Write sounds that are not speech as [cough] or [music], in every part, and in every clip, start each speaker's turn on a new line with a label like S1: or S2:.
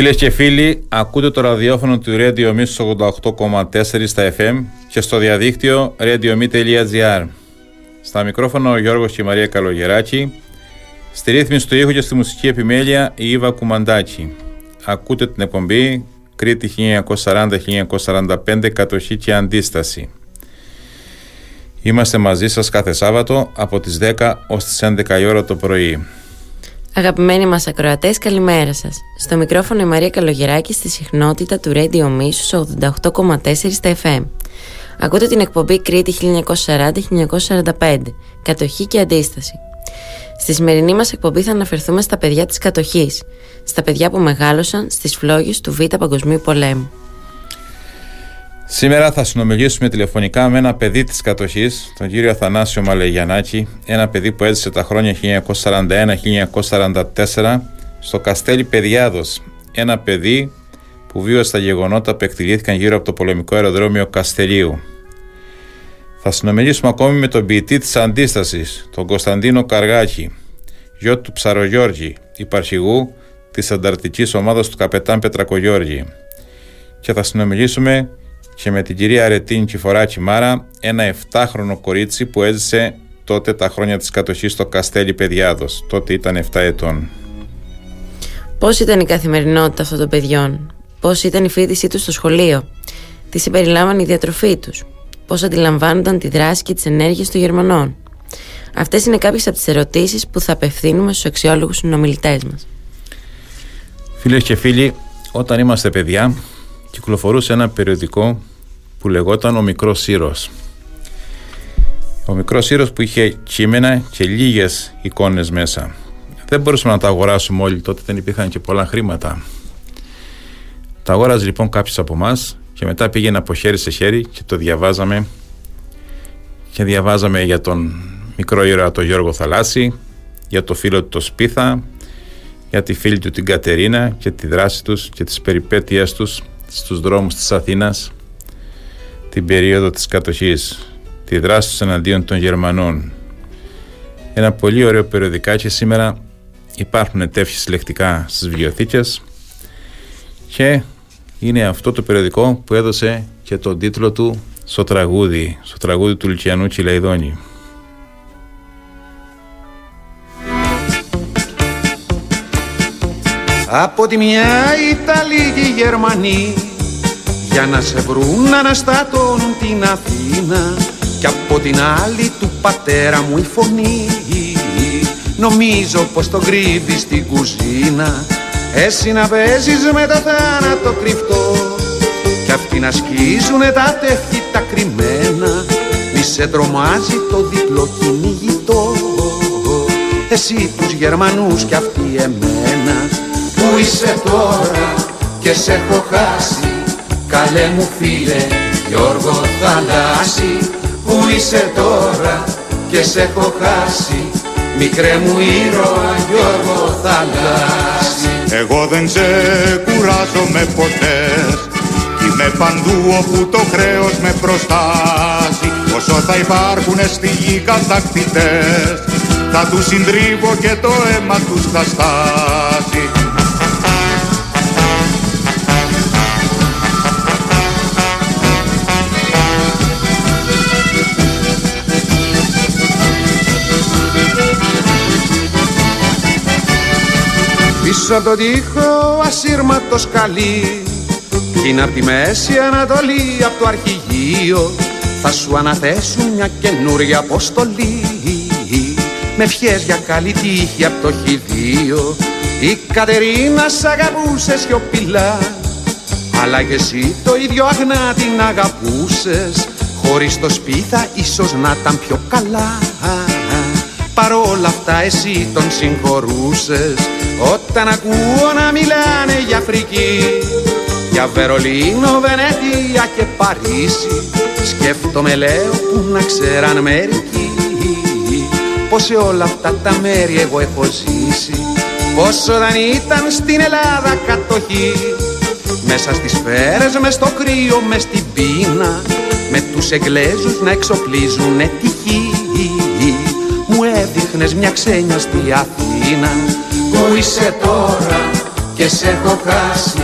S1: Φίλες και φίλοι, ακούτε το ραδιόφωνο του Radio Me 88,4 στα FM και στο διαδίκτυο radiome.gr. Στα μικρόφωνα ο Γιώργος και η Μαρία Καλογεράκη, στη ρύθμιση του ήχου και στη μουσική επιμέλεια η Ήβα Κουμαντάκη. Ακούτε την εκπομπή Κρήτη 1940-1945 Κατοχή και Αντίσταση. Είμαστε μαζί σας κάθε Σάββατο από τις 10 ως τις 11 η ώρα το πρωί.
S2: Αγαπημένοι μας ακροατές, καλημέρα σας. Στο μικρόφωνο η Μαρία Καλογεράκη στη συχνότητα του Radio Μίσους 88,4 στα FM. Ακούτε την εκπομπή Κρήτη 1940-1945, κατοχή και αντίσταση. Στη σημερινή μας εκπομπή θα αναφερθούμε στα παιδιά της κατοχής, στα παιδιά που μεγάλωσαν στις φλόγες του Β' Παγκοσμίου Πολέμου.
S1: Σήμερα θα συνομιλήσουμε τηλεφωνικά με ένα παιδί της κατοχής, τον κύριο Αθανάσιο Μαλεγιανάκη, ένα παιδί που έζησε τα χρόνια 1941-1944 στο Καστέλι Παιδιάδος, ένα παιδί που βίωσε τα γεγονότα που εκτελήθηκαν γύρω από το πολεμικό αεροδρόμιο Καστελίου. Θα συνομιλήσουμε ακόμη με τον ποιητή της Αντίστασης, τον Κωνσταντίνο Καργάκη, γιο του Ψαρογιώργη, υπαρχηγού της ανταρτικής ομάδας του καπετάν Πετρακογιώργη. Και θα συνομιλήσουμε και με την κυρία Ρετίν Κιφοράκη Μάρα, ένα 7χρονο κορίτσι που έζησε τότε τα χρόνια της κατοχής στο Καστέλι Παιδιάδος. Τότε ήταν 7 ετών.
S2: Πώς ήταν η καθημερινότητα αυτών των παιδιών, πώς ήταν η φοιτησή τους στο σχολείο, τι συμπεριλάμβανε η διατροφή τους, πώς αντιλαμβάνονταν τη δράση και τις ενέργειες των Γερμανών; Αυτές είναι κάποιες από τις ερωτήσεις που θα απευθύνουμε στους αξιόλογους συνομιλητές μας.
S1: Φίλες και φίλοι, όταν είμαστε παιδιά, κυκλοφορούσε ένα περιοδικό που λεγόταν «Ο Μικρός Σύρος». Ο Μικρός Σύρος που είχε κείμενα και λίγες εικόνες μέσα. Δεν μπορούσαμε να τα αγοράσουμε όλοι, τότε δεν υπήρχαν και πολλά χρήματα. Τα αγόραζε λοιπόν κάποιος από εμάς και μετά πήγαινε από χέρι σε χέρι και το διαβάζαμε και διαβάζαμε για τον μικρό ήρωα τον Γιώργο Θαλάσση, για το φίλο του το Σπίθα, για τη φίλη του την Κατερίνα και τη δράση τους και τις περιπέτειές τους στους δρόμους της Αθήνας την περίοδο της κατοχής, τη δράση τους εναντίον των Γερμανών. Ένα πολύ ωραίο περιοδικά και σήμερα υπάρχουν τεύχεις λεκτικά στις βιβλιοθήκες και είναι αυτό το περιοδικό που έδωσε και τον τίτλο του στο τραγούδι, στο τραγούδι του Λουκιανού Τσιλαϊδόνη.
S3: Από τη μια Ιταλοί Γερμανοί για να σε βρουν να αναστατώνουν την Αθήνα κι από την άλλη του πατέρα μου η φωνή. Νομίζω πως το κρύβει στην κουζίνα εσύ να παίζεις με το θάνατο κρυφτό κι αυτοί να σκίζουνε τα τεύχη τα κρυμμένα μη σε τρομάζει το διπλό κυνηγητό. Εσύ τους Γερμανούς κι αυτοί εμένα Πού είσαι τώρα και σε έχω χάσει. Καλέ μου φίλε Γιώργο Θαλάσση Πού είσαι τώρα και σε έχω χάσει. Μικρέ μου ήρωα Γιώργο Θαλάσση
S4: Εγώ δεν σε κουράζομαι ποτέ. Κι είμαι παντού όπου το χρέος με προστάζει. Όσο θα υπάρχουνε στη γη κατακτητές Θα τους συντρίβω και το αίμα τους θα στάσει
S3: Πίσω από τον τοίχο ασύρματος σκαλί Κι είναι απ' τη Μέση Ανατολή απ' το αρχηγείο. Θα σου αναθέσουν μια καινούρια αποστολή. Με ευχές για καλή τύχη απ' το χειδείο Η Κατερίνα σ' αγαπούσε σιωπηλά. Αλλά και εσύ το ίδιο αγνά την αγαπούσες. Χωρίς το σπίθα ίσως να ήταν πιο καλά Παρόλα αυτά εσύ τον συγχωρούσες. Όταν ακούω να μιλάνε για Αφρική Για Βερολίνο, Βενετία και Παρίσι Σκέφτομαι λέω που να ξέραν μερικοί Πως σε όλα αυτά τα μέρη εγώ έχω ζήσει. Πως όταν ήταν στην Ελλάδα κατοχή Μέσα στις σφαίρες, μες στο κρύο, μες στην πείνα Με τους Εγγλέζους να εξοπλίζουνε τη μου έδειχνες μια ξένια στη Αθήνα. Πού είσαι τώρα και σε έχω χάσει.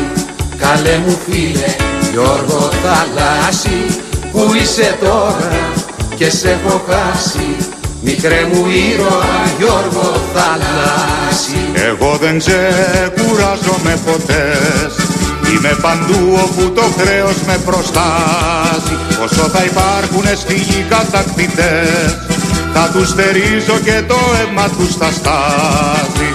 S3: Καλέ μου φίλε Γιώργο Θαλάσσι. Πού είσαι τώρα και σε έχω χάσει. Μικρέ μου ήρωα Γιώργο Θαλάσσι.
S4: Εγώ δεν ξεκουράζομαι ποτέ. Είμαι παντού όπου το χρέος με προστάζει. Όσο θα υπάρχουνε στη γη κατακτητές Θα τους στερίζω και το αίμα τους θα στάζει.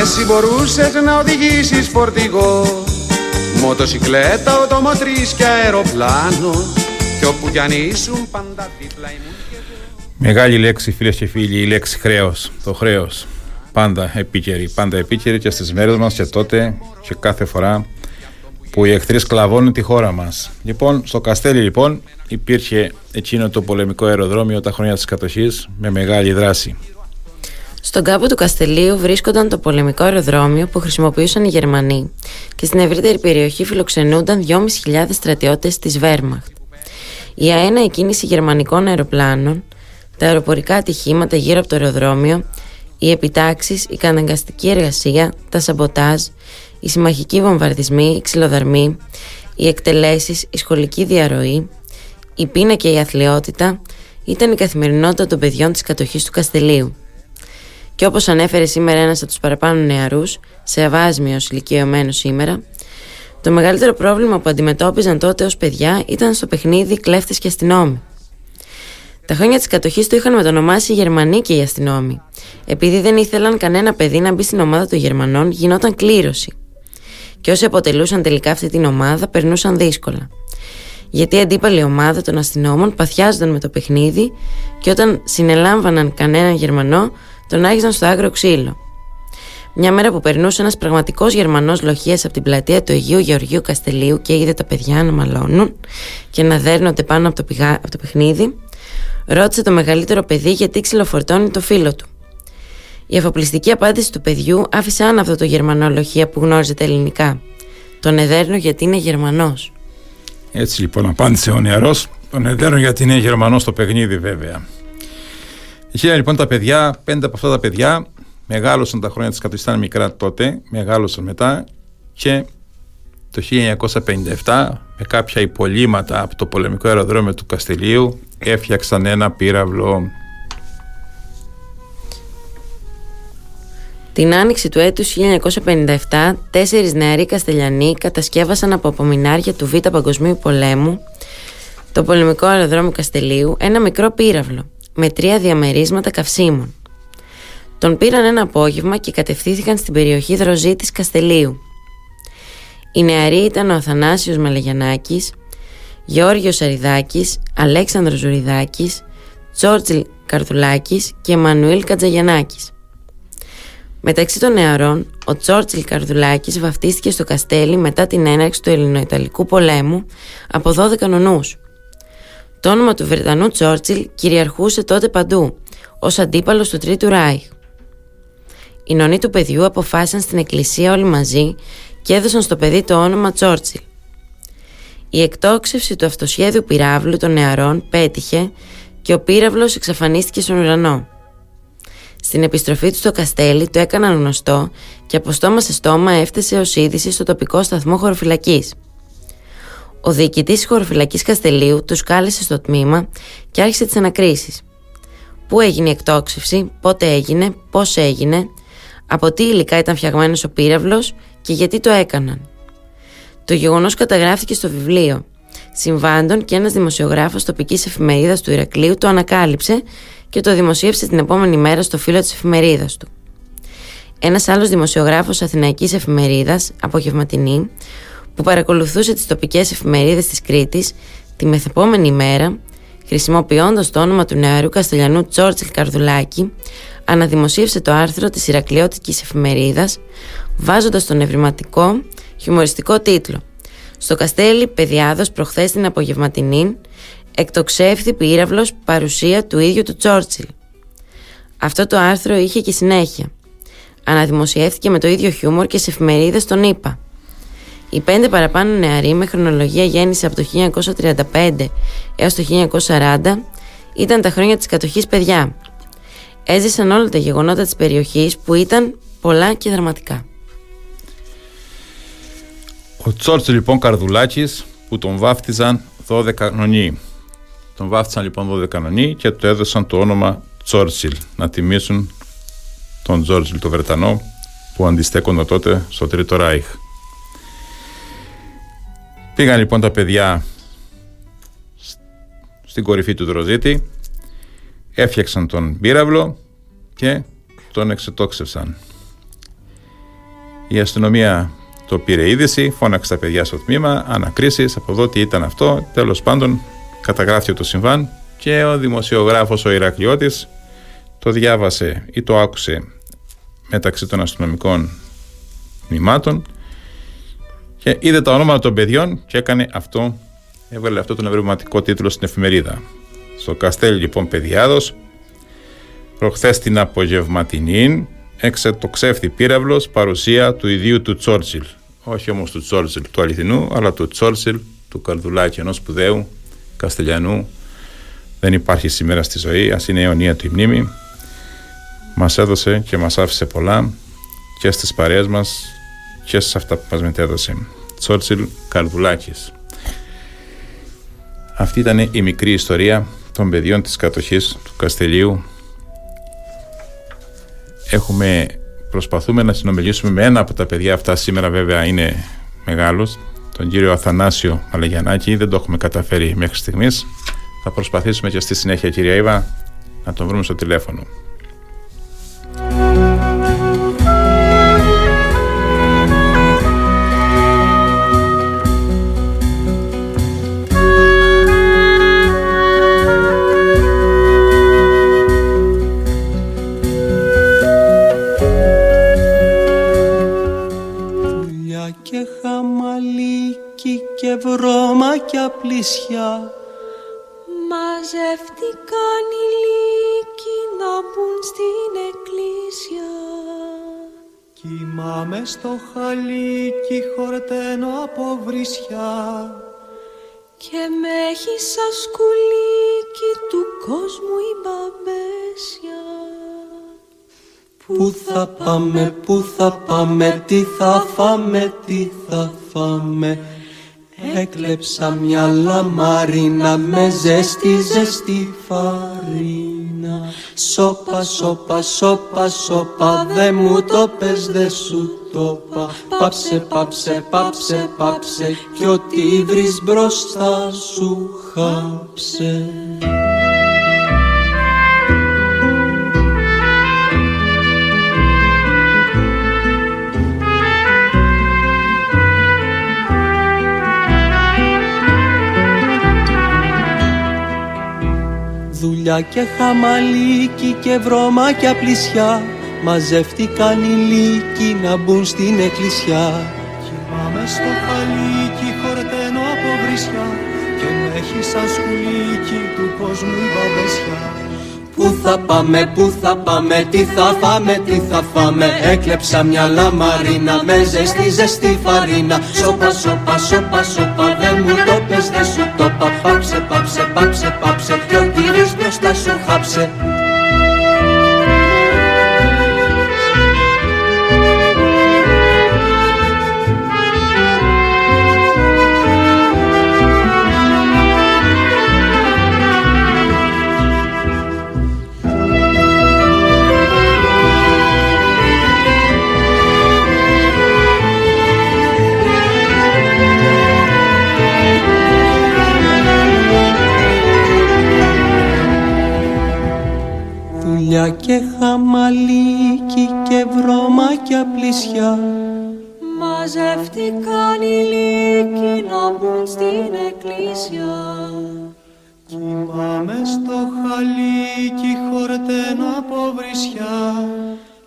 S3: Εσύ μπορούσες να οδηγήσεις φορτηγό Μοτοσυκλέτα, οτομοτρής και αεροπλάνο. Κι όπου κι αν ήσουν πάντα δίπλα ήμουν και
S1: Μεγάλη λέξη φίλες και φίλοι, η λέξη χρέος. Το χρέος. Πάντα επίκαιρη. Πάντα επίκαιρη και στις μέρες μας και τότε και κάθε φορά που οι εχθροί σκλαβώνουν τη χώρα μας. Λοιπόν, στο Καστέλι λοιπόν υπήρχε εκείνο το πολεμικό αεροδρόμιο τα χρόνια της κατοχής με μεγάλη δράση.
S2: Στον κάπο του Καστελίου βρίσκονταν το πολεμικό αεροδρόμιο που χρησιμοποιούσαν οι Γερμανοί και στην ευρύτερη περιοχή φιλοξενούνταν 2.500 στρατιώτες της Βέρμαχτ. Η αένα εκκίνηση γερμανικών αεροπλάνων, τα αεροπορικά ατυχήματα γύρω από το αεροδρόμιο, οι επιτάξεις, η καταναγκαστική εργασία, τα σαμποτάζ, οι συμμαχικοί βομβαρδισμοί, οι ξυλοδαρμοί, οι εκτελέσεις, η σχολική διαρροή, η πείνα και η αθλειότητα ήταν η καθημερινότητα των παιδιών της κατοχής του Καστελίου. Και όπως ανέφερε σήμερα ένας από τους παραπάνω νεαρούς, σε αβάσμιος ηλικιωμένος σήμερα, το μεγαλύτερο πρόβλημα που αντιμετώπιζαν τότε ως παιδιά ήταν στο παιχνίδι κλέφτες και αστυνόμοι. Τα χρόνια της κατοχής το είχαν μετονομάσει οι Γερμανοί και οι αστυνόμοι. Επειδή δεν ήθελαν κανένα παιδί να μπει στην ομάδα των Γερμανών, γινόταν κλήρωση. Και όσοι αποτελούσαν τελικά αυτή την ομάδα περνούσαν δύσκολα. Γιατί η αντίπαλη ομάδα των αστυνόμων παθιάζονταν με το παιχνίδι και όταν συνελάμβαναν κανέναν Γερμανό, τον άγιζαν στο άγριο ξύλο. Μια μέρα που περνούσε ένας πραγματικός Γερμανός λοχείας από την πλατεία του Αγίου Γεωργίου Καστελίου και είδε τα παιδιά να μαλώνουν και να δέρνονται πάνω από το, πηγά, από το παιχνίδι, ρώτησε το μεγαλύτερο παιδί γιατί ξυλοφορτώνει το φίλο του. Η αφοπλιστική απάντηση του παιδιού άφησε άναυτο το Γερμανό λοχεία που γνώριζε τα ελληνικά. Τον εδέρνω γιατί είναι Γερμανός.
S1: Έτσι λοιπόν απάντησε ο νεαρός. Τον εδέρνω γιατί είναι Γερμανός στο παιχνίδι βέβαια. Είχε λοιπόν τα παιδιά, πέντε από αυτά τα παιδιά μεγάλωσαν τα χρόνια της κατοχής, ήταν μικρά τότε, μεγάλωσαν μετά και το 1957 με κάποια υπολείμματα από το πολεμικό αεροδρόμιο του Καστελίου έφτιαξαν ένα πύραυλο.
S2: Την άνοιξη του έτους 1957, τέσσερις νεαροί Καστελιανοί κατασκεύασαν από απομεινάρια του Β' Παγκοσμίου Πολέμου το πολεμικό αεροδρόμιο Καστελίου ένα μικρό πύραυλο με τρία διαμερίσματα καυσίμων. Τον πήραν ένα απόγευμα και κατευθύνθηκαν στην περιοχή Δροζή της Καστελίου. Οι νεαροί ήταν ο Αθανάσιος Μαλαγιανάκης, Γεώργιος Αριδάκης, Αλέξανδρος Ζουριδάκης, Τζόρτζιλ Καρδουλάκης και Μανουήλ Κατζαγιανάκης. Μεταξύ των νεαρών, ο Τσόρτσιλ Καρδουλάκης βαφτίστηκε στο Καστέλι μετά την έναρξη του Ελληνοϊταλικού πολέμου από 12 νονούς. Το όνομα του Βρετανού Τσόρτσιλ κυριαρχούσε τότε παντού, ως αντίπαλος του Τρίτου Ράιχ. Οι νονοί του παιδιού αποφάσισαν στην εκκλησία όλοι μαζί και έδωσαν στο παιδί το όνομα Τσόρτσιλ. Η εκτόξευση του αυτοσχέδιου πυράβλου των νεαρών πέτυχε και ο πύραυλος εξαφανίστηκε στον ουρανό. Στην επιστροφή του στο Καστέλι το έκαναν γνωστό και από στόμα σε στόμα έφτασε ως είδηση στο τοπικό σταθμό χωροφυλακής. Ο διοικητής της χωροφυλακής Καστελίου τους κάλεσε στο τμήμα και άρχισε τις ανακρίσεις. Πού έγινε η εκτόξευση, πότε έγινε, πώς έγινε, από τι υλικά ήταν φτιαγμένος ο πύραυλος και γιατί το έκαναν. Το γεγονός καταγράφηκε στο βιβλίο. Συμβάντων και ένας δημοσιογράφος τοπικής εφημερίδας του Ηρακλείου το ανακάλυψε και το δημοσίευσε την επόμενη μέρα στο φύλλο της εφημερίδας του. Ένας άλλος δημοσιογράφος Αθηναϊκής Εφημερίδας, απογευματινή, που παρακολουθούσε τις τοπικές εφημερίδες της Κρήτης τη μεθεπόμενη μέρα, χρησιμοποιώντας το όνομα του νεαρού Καστελιανού Τσόρτσιλ Καρδουλάκη, αναδημοσίευσε το άρθρο της Ηρακλειώτικης εφημερίδας, βάζοντας τον ευρηματικό χιουμοριστικό τίτλο «Στο Καστέλι Παιδιάδος προχθές την απογευματινή, εκτοξεύθη πύραυλος παρουσία του ίδιου του Τσόρτσιλ». Αυτό το άρθρο είχε και συνέχεια. Αναδημοσιεύθηκε με το ίδιο χιούμορ και σε εφημερίδες τον είπα. Οι πέντε παραπάνω νεαροί με χρονολογία γέννηση από το 1935 έως το 1940 ήταν τα χρόνια της κατοχής παιδιά. Έζησαν όλα τα γεγονότα της περιοχής που ήταν πολλά και δραματικά.
S1: Ο Τσόρτσι λοιπόν Καρδουλάκης που τον βάφτιζαν 12 κανονοί. Τον βάφτισαν λοιπόν 12 κανονοί και του έδωσαν το όνομα Τσόρτσιλ να τιμήσουν τον Τζόρτσιλ το Βρετανό που αντιστέκονταν τότε στο Τρίτο Ράιχ. Πήγαν λοιπόν τα παιδιά στην κορυφή του Δροζίτη, έφτιαξαν τον πύραυλο και τον εξετόξευσαν. Η αστυνομία το πήρε είδηση, φώναξε τα παιδιά στο τμήμα, ανακρίσεις, από εδώ τι ήταν αυτό, τέλος πάντων καταγράφηκε το συμβάν και ο δημοσιογράφος ο Ηρακλειώτης το διάβασε ή το άκουσε μεταξύ των αστυνομικών μνημάτων και είδε τα ονόματα των παιδιών και έκανε αυτό, έβγαλε αυτό τον ευρηματικό τίτλο στην εφημερίδα. Στο Καστέλ λοιπόν Παιδιάδος, προχθές την απογευματινή, εξετοξεύθη πύραυλος παρουσία του ιδίου του Τσόρτσιλ. Όχι όμως του Τσόρτσιλ του αληθινού, αλλά του Τσόρτσιλ του Καρδουλάκη, ενός σπουδαίου Καστελιανού. Δεν υπάρχει σήμερα στη ζωή, ας είναι αιωνία του η μνήμη. Μας έδωσε και μας άφησε πολλά και στις παρέες μας και σε αυτά που μας μετέδωσε. Τσόρτσιλ Καρδουλάκης. Αυτή ήταν η μικρή ιστορία των παιδιών της κατοχής του Καστελίου. Έχουμε, προσπαθούμε να συνομιλήσουμε με ένα από τα παιδιά αυτά σήμερα βέβαια είναι μεγάλος, τον κύριο Αθανάσιο Μαλαγιανάκη, δεν το έχουμε καταφέρει μέχρι στιγμής. Θα προσπαθήσουμε και στη συνέχεια κυρία Ήβα να τον βρούμε στο τηλέφωνο.
S5: Πλησιά Μαζεύτηκαν οι λύκοι να μπουν στην εκκλησιά Κοιμάμαι στο χαλίκι χορταίνω από βρισιά και με έχει σαν σκουλίκι του κόσμου η μπαμπέσια. Πού θα πάμε, πού θα πάμε, τι θα φάμε, τι θα φάμε Έκλεψα μια λαμαρίνα με ζέστη ζέστη φαρίνα. Σόπα, σόπα, σόπα, σόπα, δε μου το πες, δε σου το πα. Πάψε, πάψε, πάψε, πάψε κι ό,τι βρεις μπροστά σου χάψε δουλειά και χαμαλίκι και βρώμακια πλησιά μαζεύτηκαν οι λύκοι να μπουν στην εκκλησιά. Κοιμάμαι στο χαλίκι χορταίνω από βρισιά. Και με έχεις σαν σκουλίκι του κόσμου η βαβεσιά Πού θα πάμε, πού θα πάμε, τι θα φάμε, τι θα φάμε. Έκλεψα μια λαμαρίνα με ζεστή ζεστή φαρίνα. Σόπα, σόπα, σόπα, σόπα, δεν μου το πες, δεν σου το πα Πάψε, πάψε, πάψε, πάψε, κι ό,τι μπροστά σου χάψε χαλίκι χορταίνω από βρισιά.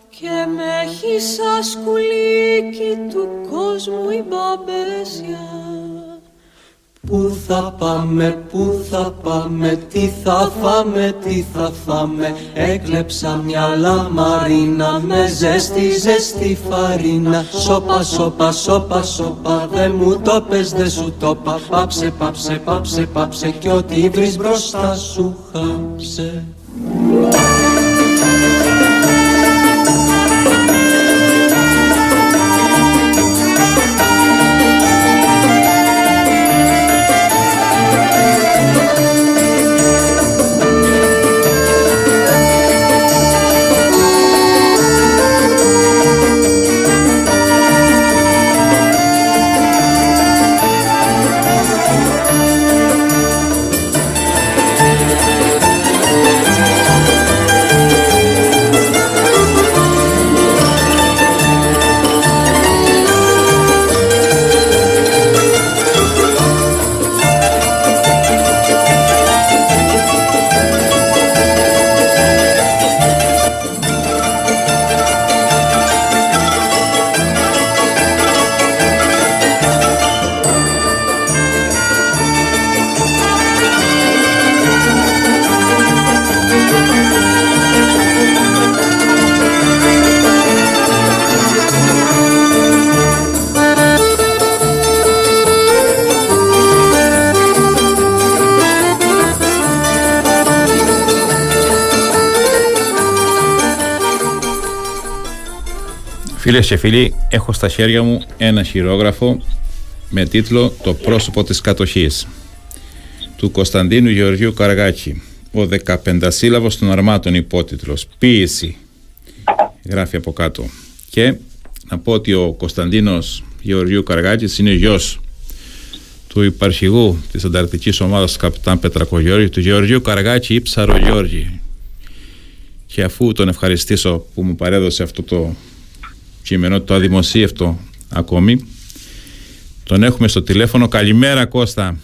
S5: Και με έχεις σαν σκουλίκι του κόσμου η μπαμπέσια. Πού θα πάμε, πού θα πάμε, τι θα φάμε, τι θα φάμε. Έκλεψα μια λαμαρίνα με ζέστη, ζέστη φαρίνα. Σόπα, σόπα, σόπα, σόπα, δε μου το πες, δε σου το πα. Πάψε, πάψε, πάψε, πάψε κι ό,τι βρεις μπροστά σου χάψε
S1: Thank you. Φίλες και φίλοι, έχω στα χέρια μου ένα χειρόγραφο με τίτλο «Το πρόσωπο της κατοχής» του Κωνσταντίνου Γεωργίου Καραγάκη. Ο 15 σύλλαβος των αρμάτων υπότιτλος «Ποίηση» γράφει από κάτω. Και να πω ότι ο Κωνσταντίνος Γεωργίου Καραγάκης είναι γιος του υπαρχηγού της ανταρκτικής ομάδας του καπιτάν Πετρακογιώργη, του Γεωργίου Καραγάκη Ήψαρο Γιώργη. Και αφού τον ευχαριστήσω που μου παρέδωσε αυτό το κείμενο, το αδημοσίευτο ακόμη. Τον έχουμε στο τηλέφωνο. Καλημέρα Κώστα.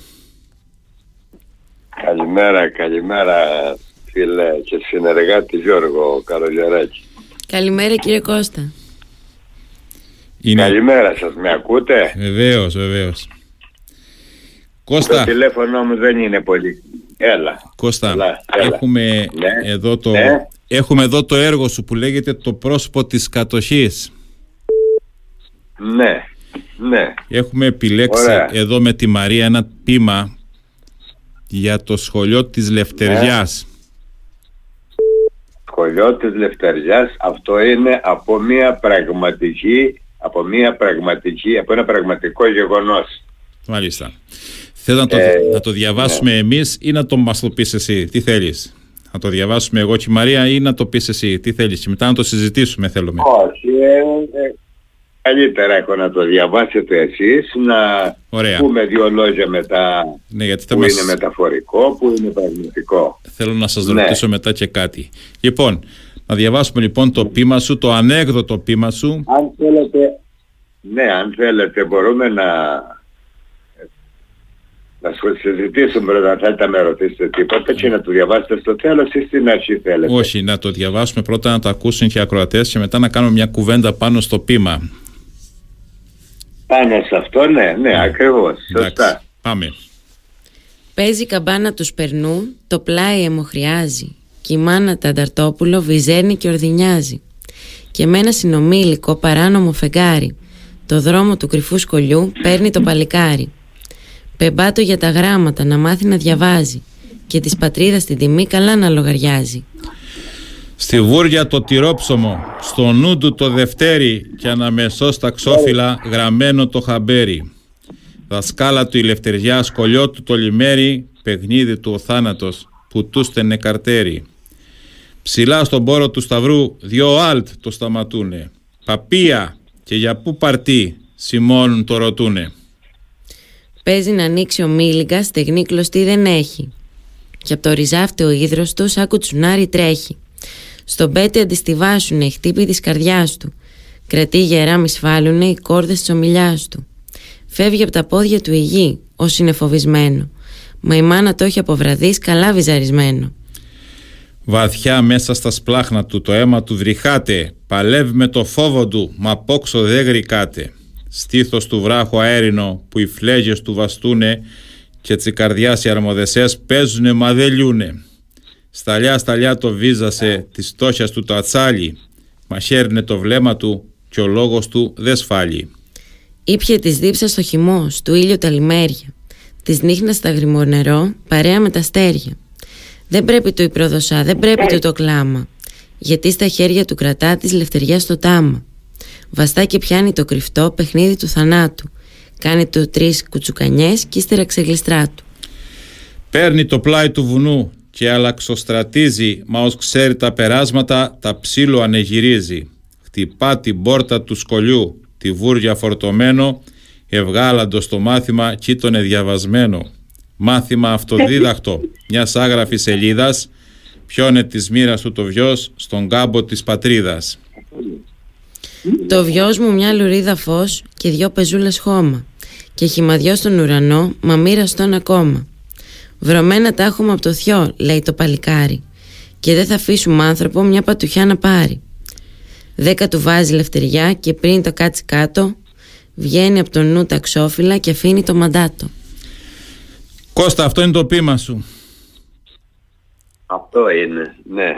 S6: Καλημέρα, καλημέρα φίλε και συνεργάτη Γιώργο Καρογιαράκη.
S2: Καλημέρα κύριε Κώστα.
S6: Είναι... Καλημέρα σας, με ακούτε;
S1: Βεβαίως, βεβαίως. Κώστα.
S6: Το τηλέφωνο μου δεν είναι πολύ. Έλα.
S1: Κώστα, έλα, Έχουμε, ναι. Εδώ το, ναι. έχουμε εδώ το έργο σου που λέγεται «Το πρόσωπο της κατοχής».
S6: Ναι, ναι.
S1: Έχουμε επιλέξει εδώ με τη Μαρία ένα πείμα για το σχολείο της Λευτεριάς. Ναι.
S6: Σχολείο της Λευτεριάς, αυτό είναι από μια πραγματική, από μια πραγματική, από ένα πραγματικό γεγονός.
S1: Μάλιστα. Θέλω να το, ε, να το διαβάσουμε ναι. εμείς ή να το μας το πεις εσύ, τι θέλεις; Να το διαβάσουμε εγώ και η Μαρία ή να το πεις εσύ, τι θέλεις; Και μετά να το συζητήσουμε θέλουμε.
S6: Όχι, ε, ε Καλύτερα έχω να το διαβάσετε εσείς, να Ωραία. πούμε δύο λόγια μετά
S1: ναι, γιατί
S6: που είναι μεταφορικό, που είναι πραγματικό.
S1: Θέλω να σας ναι. ρωτήσω μετά και κάτι. Λοιπόν, να διαβάσουμε λοιπόν το πείμα σου, το ανέκδοτο πείμα σου.
S6: Αν θέλετε, ναι, αν θέλετε μπορούμε να, να συζητήσουμε πρώτα αν θέλετε να με ρωτήσετε τίποτα και να το διαβάσετε στο τέλος ή στην αρχή θέλετε.
S1: Όχι, να το διαβάσουμε πρώτα να το ακούσουν και οι ακροατές και μετά να κάνουμε μια κουβέντα πάνω στο πείμα.
S6: Πάνω σε αυτό, ναι, ναι, ναι. ακριβώς. Σωστά.
S1: Πάμε.
S2: Παίζει καμπάνα του περνού, το πλάι αιμοχρειάζει. Κι η μάνα Τανταρτόπουλο βυζένει και ορδινιάζει. Και με ένα συνομήλικο παράνομο φεγγάρι. Το δρόμο του κρυφού σκολιού παίρνει το παλικάρι. Πεμπάτο για τα γράμματα να μάθει να διαβάζει. Και της πατρίδας την τιμή καλά να λογαριάζει.
S1: Στη βούρια το τυρόψωμο, στο νου του το δευτέρι και αναμεσό στα ξόφυλλα γραμμένο το χαμπέρι. Δασκάλα του η λευτεριά, σκολιό του το λιμέρι, παιχνίδι του ο θάνατος που του στενε καρτέρι. Ψηλά στον πόρο του σταυρού δυο αλτ το σταματούνε. Παπία και για πού παρτί σημώνουν το ρωτούνε.
S2: Παίζει να ανοίξει ο Μίλιγκας, στεγνή κλωστή δεν έχει. Και από το ριζάφτε ο ίδρος του σαν κουτσουνάρι τρέχει. Στον πέτη αντιστιβάσουνε οι χτύπη της καρδιάς του. Κρατεί γερά μη σφάλουνε οι κόρδες της ομιλιάς του. Φεύγει από τα πόδια του η γη, όσοι είναι φοβισμένο. Μα η μάνα το έχει αποβραδείς καλά βυζαρισμένο.
S1: Βαθιά μέσα στα σπλάχνα του το αίμα του βρυχάτε, παλεύει με το φόβο του, μα πόξο δεν γρικάτε. Στήθος του βράχου αέρινο που οι φλέγες του βαστούνε και τσικαρδιάς οι αρμοδεσές παίζουνε μα δεν λιούνε. Σταλιά σταλιά το βίζασε της στόχιας του το ατσάλι, μα χαίρνε το βλέμμα του και ο λόγος του δεν σφάλει.
S2: Ήπιε τη δίψα στο χυμό, του ήλιο τα λιμέρια. Τη νύχνα στα γρημονερό, παρέα με τα στέρια. Δεν πρέπει του η προδοσά, δεν πρέπει του το κλάμα. Γιατί στα χέρια του κρατά της λευτεριά στο τάμα. Βαστά και πιάνει το κρυφτό παιχνίδι του θανάτου. Κάνει του τρεις κουτσουκανιές και ύστερα ξεγλιστρά του.
S1: Παίρνει το πλάι του βουνού και αλλαξοστρατίζει, μα ως ξέρει τα περάσματα τα ψήλο ανεγυρίζει. Χτυπά την πόρτα του σκολιού, τη βούρια φορτωμένο, ευγάλαντο το μάθημα κι τον διαβασμένο. Μάθημα αυτοδίδακτο μιας άγραφης σελίδας, πιώνε της μοίρας του το βιός στον κάμπο της πατρίδας.
S2: Το βιός μου μια λουρίδα φως και δυο πεζούλες χώμα. Και χυμαδιό στον ουρανό, μα μοίρα στον ακόμα. Βρωμένα τα έχουμε από το θειό, λέει το παλικάρι. Και δεν θα αφήσουμε άνθρωπο μια πατουχιά να πάρει. Δέκα του βάζει λευτεριά και πριν το κάτσει κάτω, βγαίνει από το νου τα ξόφυλλα και αφήνει το μαντάτο.
S1: Κώστα, αυτό είναι το πείμα σου.
S6: Αυτό είναι, ναι,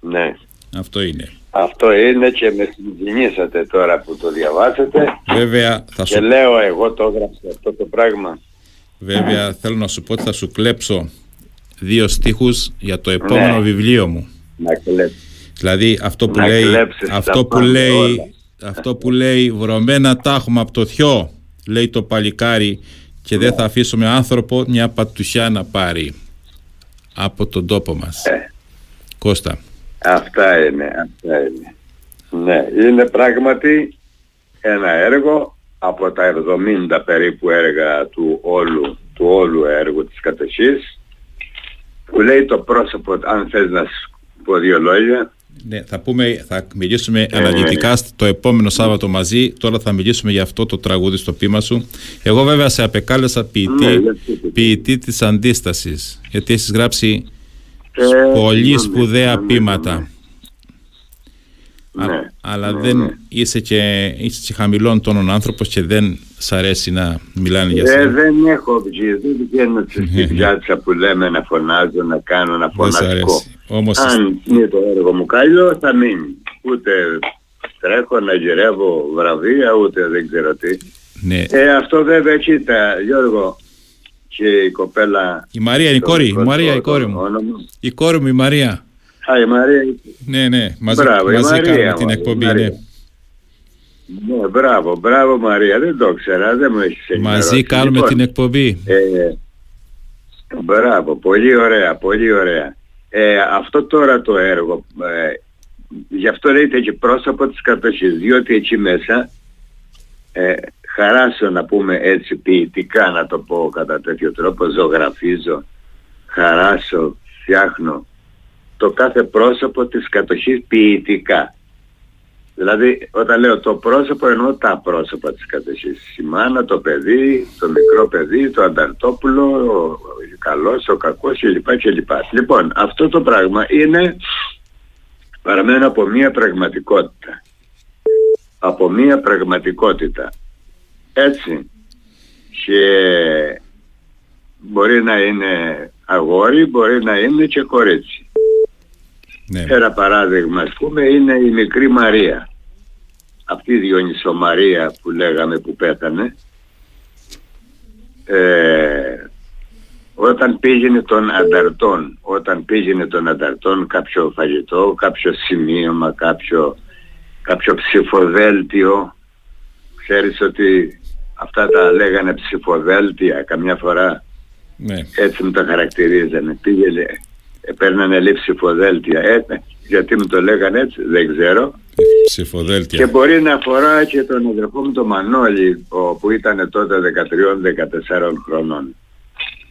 S6: ναι.
S1: Αυτό είναι.
S6: Αυτό είναι και με συγκινήσατε τώρα που το διαβάσετε.
S1: Βέβαια, θα
S6: Και
S1: σου,
S6: λέω εγώ το έγραψα αυτό το πράγμα.
S1: Βέβαια θέλω να σου πω ότι θα σου κλέψω δύο στίχους για το επόμενο
S6: Ναι.
S1: βιβλίο μου.
S6: Να κλέψεις.
S1: Δηλαδή αυτό που
S6: Να
S1: λέει,
S6: κλέψεις τα
S1: αυτό που
S6: πάντα
S1: λέει,
S6: όλα.
S1: αυτό που λέει βρωμένα τα έχουμε από το θειό, λέει το παλικάρι και δεν θα αφήσουμε άνθρωπο μια πατουσιά να πάρει από τον τόπο μας.
S6: Ε.
S1: Κώστα.
S6: Αυτά είναι, αυτά είναι. Ναι, είναι πράγματι ένα έργο από τα 70 περίπου έργα του όλου, του όλου έργου της κατοχής που λέει το πρόσωπο, αν θες να σου πω δύο λόγια,
S1: Ναι, θα, πούμε, θα μιλήσουμε
S6: Ε,
S1: αναλυτικά το επόμενο Σάββατο μαζί. Τώρα θα μιλήσουμε για αυτό το τραγούδι στο πείμα σου. Εγώ βέβαια σε απεκάλεσα ποιητή,
S6: Ναι, γιατί το
S1: ποιητή της αντίστασης. Γιατί έχεις γράψει
S6: Ε,
S1: πολύ
S6: ναι,
S1: σπουδαία
S6: ναι, ναι,
S1: ποίηματα. Α-
S6: Ναι,
S1: αλλά
S6: ναι,
S1: δεν
S6: ναι.
S1: είσαι και, είσαι και χαμηλών τόνων άνθρωπος και δεν σ' αρέσει να μιλάνε για
S6: Ε,
S1: σένα.
S6: δεν έχω βγει, δεν βγαίνω στη πιάτσα που λέμε να φωνάζω, να κάνω, να
S1: Δεν σ'
S6: φωνασκώ.
S1: αρέσει. Όμως
S6: Αν είναι το έργο μου κάλλιο θα μείνει. Ούτε τρέχω να γυρεύω βραβεία, ούτε δεν ξέρω τι.
S1: ναι.
S6: Ε, αυτό βέβαια, κοίτα, Γιώργο, και η κοπέλα...
S1: Η Μαρία είναι η
S6: το
S1: κόρη, η
S6: δικό
S1: Μαρία
S6: το
S1: η κόρη μου.
S6: όνομα.
S1: Η κόρη μου η Μαρία.
S6: Α, η Μαρία.
S1: Ναι, ναι, μαζί,
S6: Μπράβο, η
S1: μαζί
S6: Μαρία,
S1: κάνουμε την
S6: μωρέ, η
S1: εκπομπή.
S6: Μαρία.
S1: Ναι.
S6: Ναι, μπράβο, μπράβο Μαρία, δεν το ξέρα, δεν μου έχεις ενημερώσει.
S1: Μαζί κάνουμε
S6: Λοιπόν,
S1: την εκπομπή.
S6: Ε, μπράβο, πολύ ωραία, πολύ ωραία. Ε, αυτό τώρα το έργο, ε, γι' αυτό λέγεται και πρόσωπο της κατοχής, διότι εκεί μέσα ε, χαράσω να πούμε έτσι ποιητικά να το πω κατά τέτοιο τρόπο, ζωγραφίζω, χαράσω, φτιάχνω το κάθε πρόσωπο της κατοχής ποιητικά. Δηλαδή όταν λέω το πρόσωπο εννοώ τα πρόσωπα της κατοχής. Η μάνα, το παιδί, το μικρό παιδί, το ανταρτόπουλο, ο καλός, ο κακός κλπ. κλπ. Λοιπόν αυτό το πράγμα είναι παραμένω από μία πραγματικότητα. Από μία πραγματικότητα. Έτσι. Και μπορεί να είναι αγόρι, μπορεί να είναι και κορίτσι.
S1: Ναι.
S6: Ένα παράδειγμα ας πούμε είναι η μικρή Μαρία. Αυτή η Διονυσομαρία που λέγαμε που πέθανε. Ε, όταν πήγαινε τον ανταρτών, όταν πήγαινε τον ανταρτών κάποιο φαγητό, κάποιο σημείωμα, κάποιο, κάποιο ψηφοδέλτιο, ξέρεις ότι αυτά τα λέγανε ψηφοδέλτια καμιά φορά
S1: ναι.
S6: έτσι μου τα χαρακτηρίζανε. Πήγαινε, παίρνανε λίγο ψηφοδέλτια. Ε, γιατί μου το λέγανε έτσι, δεν ξέρω.
S1: Ψηφοδέλτια.
S6: Και μπορεί να αφορά και τον αδερφό μου τον Μανώλη, ο, που ήταν τότε 13-14 χρονών.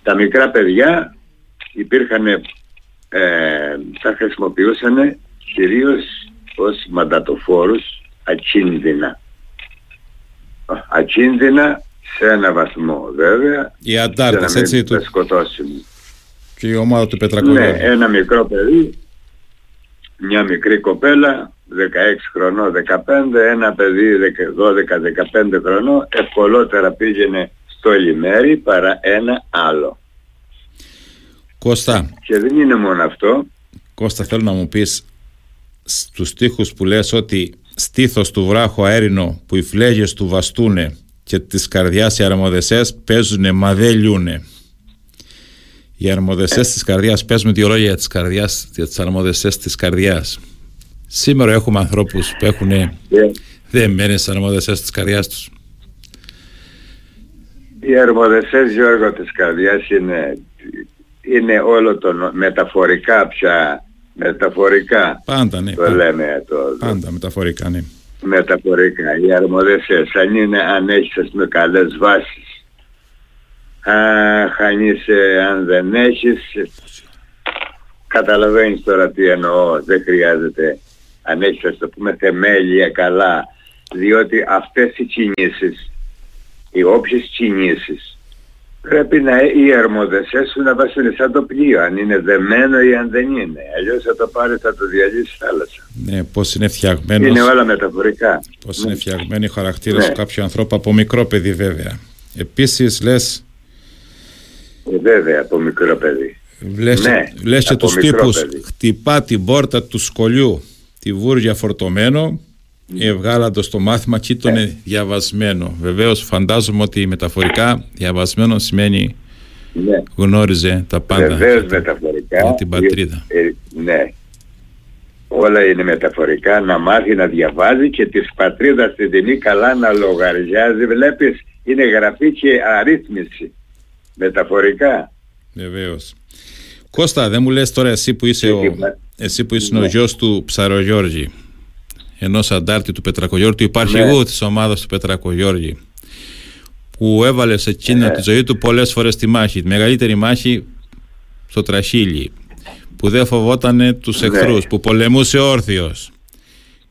S6: Τα μικρά παιδιά υπήρχαν, ε, τα χρησιμοποιούσαν κυρίως ως μαντατοφόρους ακίνδυνα. Ακίνδυνα σε ένα βαθμό βέβαια.
S1: Οι
S6: για να
S1: αντάρτες,
S6: μην
S1: έτσι, του,
S6: τα σκοτώσουν.
S1: Και η ομάδα του
S6: Ναι,
S1: Πετρακοβιώδη.
S6: ένα μικρό παιδί, μια μικρή κοπέλα, 16 χρονών, 15, ένα παιδί 12-15 χρονών, ευκολότερα πήγαινε στόλι μέρη παρά ένα άλλο.
S1: Κώστα.
S6: Και δεν είναι μόνο αυτό.
S1: Κώστα θέλω να μου πεις στους στίχους που λες ότι στήθος του βράχου αέρινο που οι φλέγες του βαστούνε και τις καρδιάς οι αρμοδεσές παίζουνε μα δεν λιούνε. Οι αρμοδεσές της καρδιάς παίζουμε δύο λόγια για τις, καρδιάς, για τις αρμοδεσές της καρδιάς. Σήμερα έχουμε ανθρώπους που έχουν yeah. δεμένες αρμοδεσές της καρδιάς τους.
S6: Οι αρμοδεσές Γιώργο της καρδιάς είναι, είναι όλο το μεταφορικά πια μεταφορικά
S1: πάντα, ναι,
S6: το πάντα, λέμε το,
S1: πάντα μεταφορικά ναι
S6: μεταφορικά οι αρμοδεσές αν είναι αν έχεις ας πούμε καλές βάσεις αν είσαι αν δεν έχεις. Καταλαβαίνεις τώρα τι εννοώ. Δεν χρειάζεται αν έχεις ας το πούμε θεμέλια καλά. Διότι αυτές οι κινήσεις οι όποιες κινήσεις πρέπει να οι αρμοδεσές σου να βάσουν σαν το πλοίο. Αν είναι δεμένο ή αν δεν είναι. Αλλιώς θα το πάρεις θα το διαλύσεις θάλασσα.
S1: Ναι πως είναι φτιαγμένος.
S6: Είναι όλα μεταφορικά.
S1: Πως είναι φτιαγμένοι οι χαρακτήρες ναι. κάποιου ανθρώπου από μικρό παιδί βέβαια. Επίσης λες
S6: ε, βέβαια από μικρό παιδί
S1: Λες, ναι, λες και τους τύπους παιδί. χτυπά την πόρτα του σκολιού τη βούρια φορτωμένο Ευγάλαντο το μάθημα και ήταν ναι. διαβασμένο. Βεβαίως φαντάζομαι ότι μεταφορικά διαβασμένο σημαίνει ναι. γνώριζε τα πάντα
S6: Βεβαίως μεταφορικά
S1: για την πατρίδα.
S6: Ε, ναι. Όλα είναι μεταφορικά να μάθει να διαβάζει και της πατρίδας την τιμή καλά να λογαριάζει. Βλέπεις είναι γραφή και αρρύθμιση. Μεταφορικά.
S1: Βεβαίως. Κώστα δεν μου λες τώρα εσύ που είσαι, ο, εσύ που είσαι ναι. ο γιος του Ψαρογιώργη ενός αντάρτη του Πετρακογιώργη, του υπαρχηγού ναι. της ομάδας του Πετρακογιώργη, που έβαλε σε εκείνη ναι. τη ζωή του πολλές φορές τη μάχη. Τη μεγαλύτερη μάχη στο Τραχύλι, που δεν φοβόταν τους ναι. εχθρούς, που πολεμούσε όρθιος.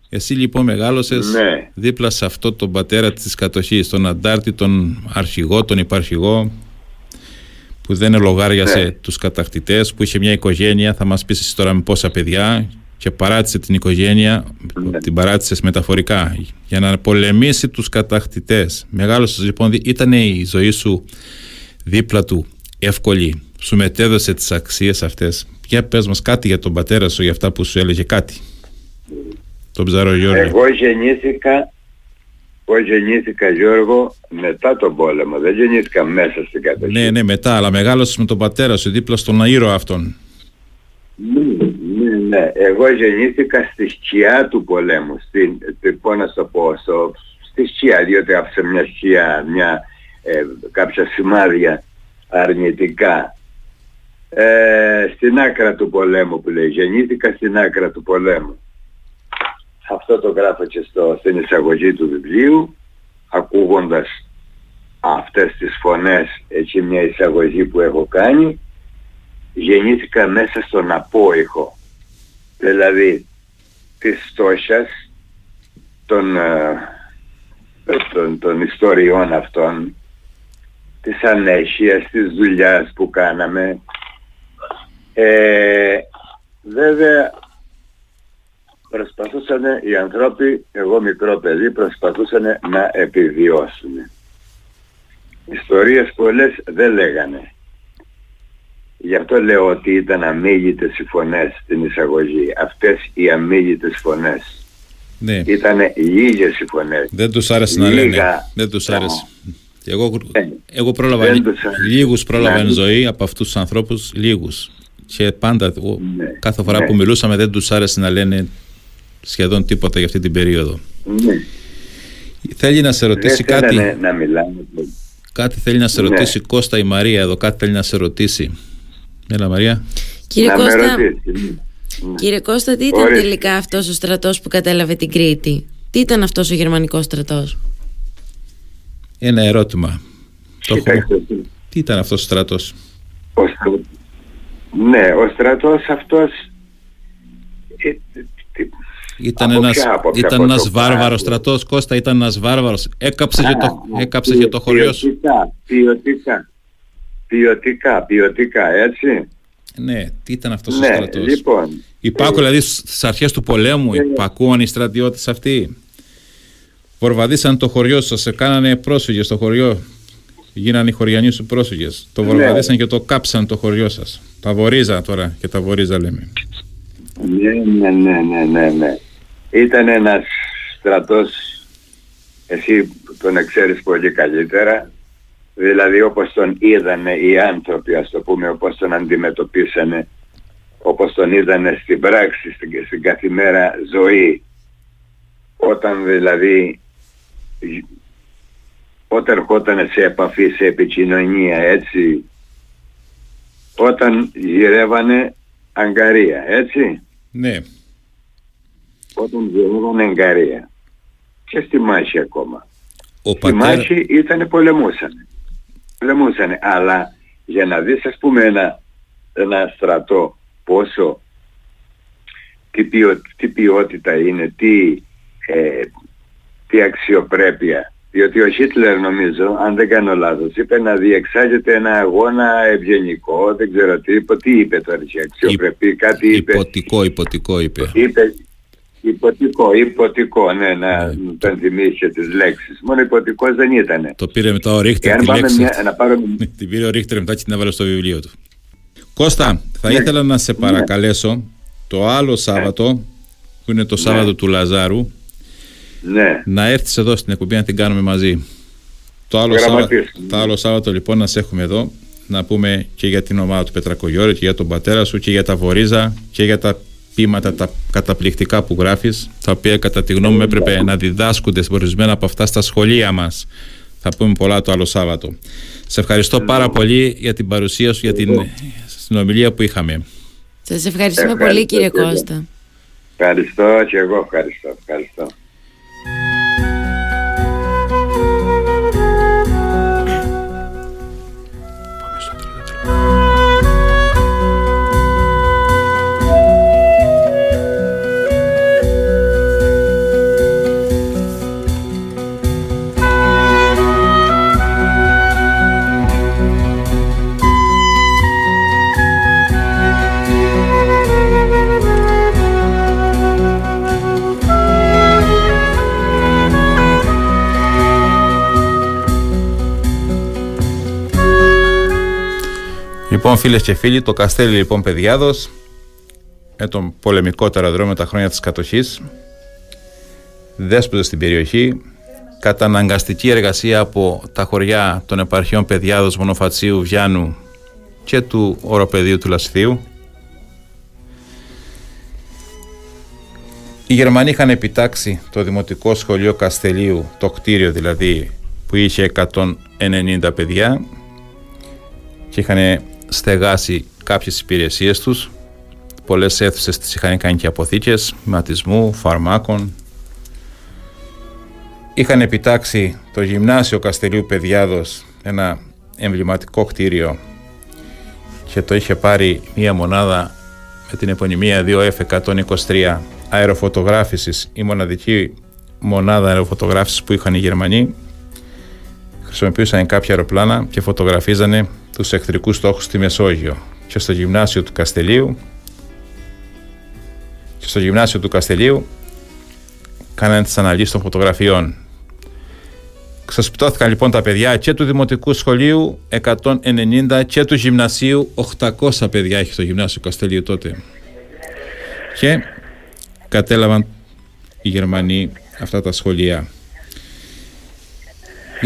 S1: Εσύ λοιπόν μεγάλωσες ναι. δίπλα σε αυτό τον πατέρα της κατοχής, τον αντάρτη, τον αρχηγό, τον υπαρχηγό που δεν ελογάριασε ναι. τους κατακτητές, που είχε μια οικογένεια, θα μας πεις εσύ τώρα με πόσα παιδιά και παράτησε την οικογένεια, ναι. την παράτησες μεταφορικά για να πολεμήσει τους κατακτητές. Μεγάλος λοιπόν ήταν η ζωή σου δίπλα του εύκολη, σου μετέδωσε τις αξίες αυτές. Για πες μας κάτι για τον πατέρα σου, για αυτά που σου έλεγε κάτι. Τον ψαρό Γιώργο.
S6: Εγώ γεννήθηκα εγώ γεννήθηκα Γιώργο μετά τον πόλεμο, δεν γεννήθηκα μέσα στην κατοχή.
S1: Ναι, ναι, μετά, αλλά μεγάλωσες με τον πατέρα σου δίπλα στον αήρο αυτόν.
S6: Ναι, ναι, ναι. Εγώ γεννήθηκα στη σκιά του πολέμου, στην, πώς να το πω, στο, στη σκιά, διότι άφησε μια σκιά, μια, ε, κάποια σημάδια αρνητικά. Ε, στην άκρα του πολέμου που λέει, γεννήθηκα στην άκρα του πολέμου. Αυτό το γράφω και στο, στην εισαγωγή του βιβλίου, ακούγοντας αυτές τις φωνές, έτσι μια εισαγωγή που έχω κάνει, γεννήθηκα μέσα στον απόϊχο δηλαδή της στόχιας των, ε, των, των ιστοριών αυτών της ανέχειας, της δουλειάς που κάναμε. Ε, βέβαια προσπαθούσαν οι ανθρώποι, εγώ μικρό παιδί, προσπαθούσαν να επιβιώσουν. Ιστορίες πολλές δεν λέγανε. Γι' αυτό λέω ότι ήταν αμύγητες οι φωνές στην εισαγωγή. Αυτές οι αμύγητες φωνές.
S1: Ναι.
S6: Ήταν λίγες οι φωνές.
S1: Δεν τους άρεσε να λένε. Δεν τους άρεσε. Εγώ, ε, εγώ πρόλαβα, λίγους πρόλαβα ναι. ζωή από αυτούς τους ανθρώπους, λίγους. Και πάντα, ναι. κάθε φορά ναι. που μιλούσαμε δεν τους άρεσε να λένε σχεδόν τίποτα για αυτή την περίοδο.
S6: Ναι.
S1: Θέλει να σε ρωτήσει
S6: δεν
S1: κάτι.
S6: Να μιλάμε.
S1: Κάτι θέλει να σε ρωτήσει Κώστα η Μαρία εδώ, κάτι θέλει να σε ρωτήσει. Έλα Μαρία.
S2: Κύριε Κώστα, κύριε Κώστα, τι ήταν τελικά αυτός ο στρατός που κατέλαβε την Κρήτη; Τι ήταν αυτός ο γερμανικός στρατός;
S1: Ένα ερώτημα. Το Τι ήταν αυτός ο στρατός;
S6: Ο Ναι, ο στρατός αυτός ε,
S1: ήταν από ένας, ποια, ήταν ένας βάρβαρος στρατός, Κώστα ήταν ένας βάρβαρος. Έκαψε, Α, και, το, έκαψε και το χωριό σου.
S6: Ποιοτικά, ποιοτικά. Ποιοτικά, ποιοτικά, έτσι.
S1: Ναι, τι ήταν αυτός
S6: ναι,
S1: ο στρατός;
S6: Λοιπόν,
S1: Υπάρχουν δηλαδή στις αρχές του πολέμου, ε, υπακούαν οι στρατιώτες αυτοί. Βορβαδίσαν το χωριό σας, σε κάνανε πρόσφυγες στο χωριό. γίνανε οι χωριανοί σου πρόσφυγες. Το βορβαδίσαν και το κάψαν το χωριό σας. Τα βορίζα τώρα και τα βορίζα λέμε.
S6: Ναι, ναι, ναι, ναι, ναι, ναι. Ήταν ένας στρατός, εσύ τον ξέρεις πολύ καλύτερα, δηλαδή όπως τον είδανε οι άνθρωποι, ας το πούμε, όπως τον αντιμετωπίσανε, όπως τον είδανε στην πράξη, στην, στην καθημέρα ζωή, όταν δηλαδή όταν ερχόταν σε επαφή, σε επικοινωνία, έτσι, όταν γυρεύανε αγκαρία, έτσι.
S1: Ναι.
S6: Όταν γυρεύανε αγκαρία. Και στη μάχη ακόμα.
S1: Ο
S6: Στη
S1: πατέρα...
S6: μάχη ήταν πολεμούσανε. Πολεμούσανε. Αλλά για να δεις ας πούμε ένα, ένα στρατό πόσο τι, ποιο- τι ποιότητα είναι, τι, ε, τι αξιοπρέπεια. Διότι ο Χίτλερ νομίζω, αν δεν κάνω λάθος, είπε να διεξάγεται ένα αγώνα ευγενικό, δεν ξέρω τι είπε, τι είπε τώρα για αξιοπρεπή, κάτι είπε.
S1: Υποτικό, υποτικό είπε.
S6: Είπε υποτικό, υποτικό, ναι, να μου τον θυμίσει τις λέξεις. Μόνο υποτικός δεν ήτανε.
S1: Το πήρε μετά ο
S6: Και
S1: Ρίχτερ
S6: αν
S1: τη
S6: πάμε
S1: λέξη.
S6: μια, να πάρουμε... [laughs]
S1: Την πήρε ο Ρίχτερ μετά και την έβαλε στο βιβλίο του. Κώστα, θα
S6: Ναι.
S1: ήθελα να σε παρακαλέσω το άλλο Σάββατο, που είναι το Σάββατο του Λαζάρου,
S6: Ναι,
S1: να έρθεις εδώ στην εκπομπή να την κάνουμε μαζί. Το άλλο, Σάββατο,
S6: Γραμματής.
S1: το άλλο Σάββατο λοιπόν να σε έχουμε εδώ να πούμε και για την ομάδα του Πετρακογιώρη και για τον πατέρα σου και για τα Βορίζα και για τα ποίηματα τα καταπληκτικά που γράφεις τα οποία κατά τη γνώμη μου έπρεπε να διδάσκονται ορισμένα από αυτά στα σχολεία μας θα πούμε πολλά το άλλο Σάββατο σε ευχαριστώ πάρα πολύ για την παρουσία σου για την συνομιλία που είχαμε
S2: Σας ευχαριστούμε
S6: Ευχαριστώ
S2: πολύ κύριε
S6: και εγώ.
S2: Κώστα.
S6: ευχαριστώ και εγώ ευχαριστώ. ευχαριστώ.
S1: Λοιπόν, φίλες και φίλοι, το Καστέλι λοιπόν Παιδιάδος, με τον πολεμικό αεροδρόμιο τα χρόνια της κατοχής, δέσποτε στην περιοχή, καταναγκαστική εργασία από τα χωριά των επαρχιών Παιδιάδος, Μονοφατσίου, Βιάνου και του οροπεδίου του Λασθίου. Οι Γερμανοί είχαν επιτάξει το Δημοτικό Σχολείο Καστελίου, το κτίριο δηλαδή, που είχε 190 παιδιά και είχαν στεγάσει κάποιες υπηρεσίες τους πολλές αίθουσες τις είχαν κάνει και αποθήκες ματισμού, φαρμάκων. Είχαν επιτάξει το γυμνάσιο Καστελίου Παιδιάδος ένα εμβληματικό κτίριο και το είχε πάρει μία μονάδα με την επωνυμία 2F123 αεροφωτογράφησης. Η μοναδική μονάδα αεροφωτογράφησης που είχαν οι Γερμανοί χρησιμοποιούσαν κάποια αεροπλάνα και φωτογραφίζανε τους εχθρικούς στόχους στη Μεσόγειο και στο γυμνάσιο του Καστελίου και στο γυμνάσιο του Καστελίου κάνανε τις αναλύσεις των φωτογραφιών. Ξασπιτώθηκαν λοιπόν τα παιδιά και του Δημοτικού Σχολείου 190 και του Γυμνασίου 800 παιδιά έχει το Γυμνάσιο Καστελίου τότε. Και κατέλαβαν οι Γερμανοί αυτά τα σχολεία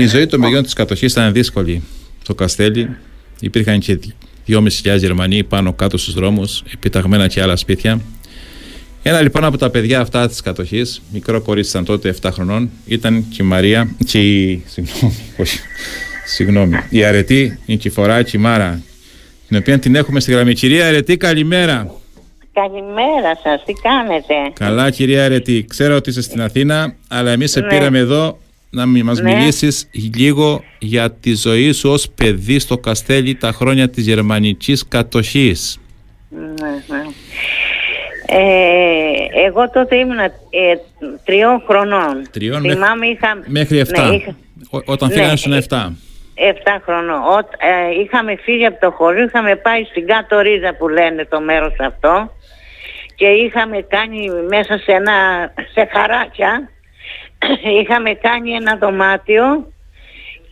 S1: η ζωή των παιδιών της κατοχής ήταν δύσκολη στο Καστέλι υπήρχαν και 2.500 Γερμανοί πάνω κάτω στους δρόμους επιταγμένα και άλλα σπίτια ένα λοιπόν από τα παιδιά αυτά της κατοχής μικρό κορίτσι ήταν τότε 7 χρονών ήταν και η Μαρία και η συγγνώμη, [laughs] όχι, συγγνώμη η Αρετή, η Νικηφορά και η Μάρα την οποία την έχουμε στη γραμμή κυρία Αρετή καλημέρα
S7: Καλημέρα σας, τι κάνετε;
S1: Καλά κυρία Αρετή, ξέρω ότι είσαι στην Αθήνα αλλά εμείς σε
S7: Ναι.
S1: πήραμε εδώ να μι- μας
S7: Ναι.
S1: μιλήσεις λίγο για τη ζωή σου ως παιδί στο Καστέλι τα χρόνια της γερμανικής κατοχής.
S7: Ναι, ναι. Ε, εγώ τότε ήμουν ε, τριών χρονών.
S1: Τριών
S7: Θυμάμαι είχα...
S1: Μέχρι 7.
S7: Ναι, είχα...
S1: Ό- όταν
S7: Ναι,
S1: φύγανε στον
S7: ε,
S1: 7.
S7: 7 χρονών. Ό, ε, είχαμε φύγει από το χωριό, είχαμε πάει στην κάτω ρίζα που λένε το μέρος αυτό και είχαμε κάνει μέσα σε ένα, σε χαράκια, [coughs] είχαμε κάνει ένα δωμάτιο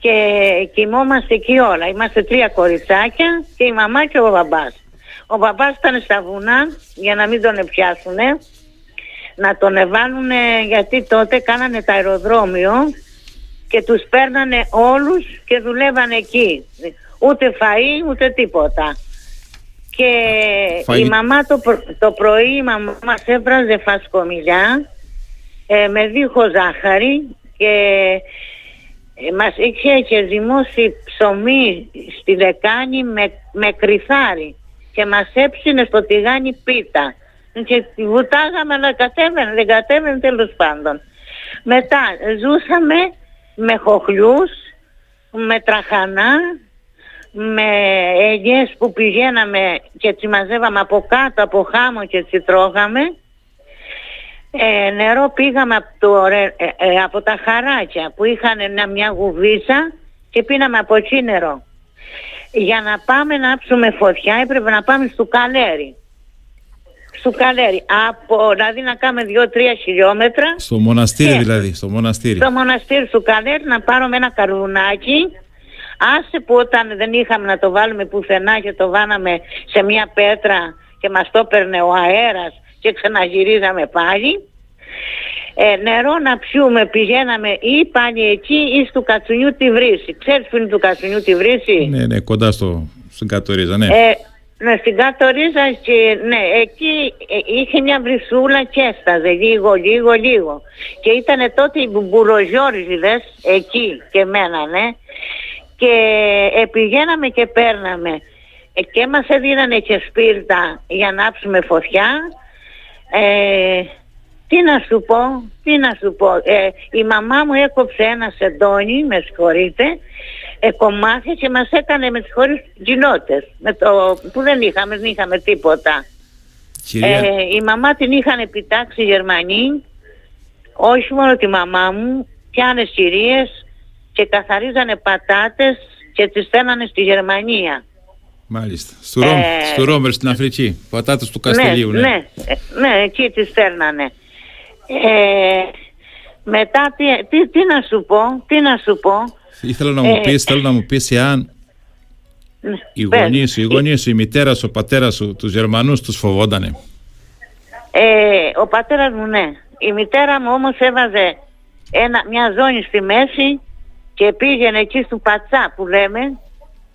S7: και κοιμόμαστε εκεί όλα. Είμαστε τρία κοριτσάκια και η μαμά και ο μπαμπάς. Ο μπαμπάς ήταν στα βουνά για να μην τον πιάσουνε, να τον εβάλουν γιατί τότε κάνανε το αεροδρόμιο και τους παίρνανε όλους και δουλεύανε εκεί. Ούτε φαΐ ούτε τίποτα. Και η μαμά το, το πρωί η μαμά μας έβραζε φασκομιλιά ε, με δίχως ζάχαρη και ε, μας είχε και ζυμώσει ψωμί στη δεκάνη με, με κρυθάρι και μας έψινε στο τηγάνι πίτα και βουτάγαμε αλλά κατέβαινε, δεν κατέβαινε τέλος πάντων. Μετά ζούσαμε με χοχλιούς, με τραχανά, με ελιές που πηγαίναμε και τσι μαζεύαμε από κάτω από χάμο και τσι τρώγαμε. Ε, νερό πήγαμε από, το, ε, ε, από τα χαράκια που είχαν μια γουβίσα και πίναμε από εκεί νερό. Για να πάμε να ψούμε φωτιά έπρεπε να πάμε στο καλέρι. Στο καλέρι. Από, δηλαδή να κάνουμε 2-3 χιλιόμετρα.
S1: Στο μοναστήρι δηλαδή. Στο μοναστήρι.
S7: Στο μοναστήρι του καλέρι να πάρουμε ένα καρβουνάκι. Άσε που όταν δεν είχαμε να το βάλουμε πουθενά και το βάλαμε σε μια πέτρα και μας το έπαιρνε ο αέρας και ξαναγυρίζαμε πάλι. Ε, νερό να πιούμε πηγαίναμε ή πάλι εκεί ή στο Κατσουνιού τη Βρύση. Ξέρεις που είναι του Κατσουνιού τη Βρύση;
S1: Ναι, ναι, κοντά στο, στην Κατορίζα, ναι.
S7: Ε, ναι, στην Κατορίζα και ναι, εκεί ε, είχε μια βρυσούλα και έσταζε λίγο, λίγο, λίγο. Και ήταν τότε οι μπουρογιόρζιδες εκεί και μένανε και ε, πηγαίναμε και παίρναμε ε, και μας έδινανε και σπίρτα για να άψουμε φωτιά. Ε, τι να σου πω, τι να σου πω. Ε, η μαμά μου έκοψε ένα σεντόνι, με συγχωρείτε, ε, κομμάτια και μας έκανε με συγχωρείς γινότες. Με το, που δεν είχαμε, δεν είχαμε τίποτα. Ε, η μαμά την είχαν επιτάξει οι Γερμανοί, όχι μόνο τη μαμά μου, πιάνε σειρίες και καθαρίζανε πατάτες και τις στέλνανε στη Γερμανία.
S1: Μάλιστα. Στο, Ρόμ, ε, στο Ρόμερ στην Αφρική. Πατάτες του Καστελίου.
S7: Ναι, ναι, ναι, ναι εκεί τις στέλνανε. Ε, μετά τι, τι, τι, να σου πω, τι να σου πω.
S1: Ήθελα να μου ε, πεις, θέλω να μου πεις εάν ναι, οι γονείς σου, οι γονείς σου, η μητέρα σου, ο πατέρας σου, τους Γερμανούς τους φοβότανε.
S7: Ε, ο πατέρας μου ναι. Η μητέρα μου όμως έβαζε ένα, μια ζώνη στη μέση και πήγαινε εκεί στο Πατσά που λέμε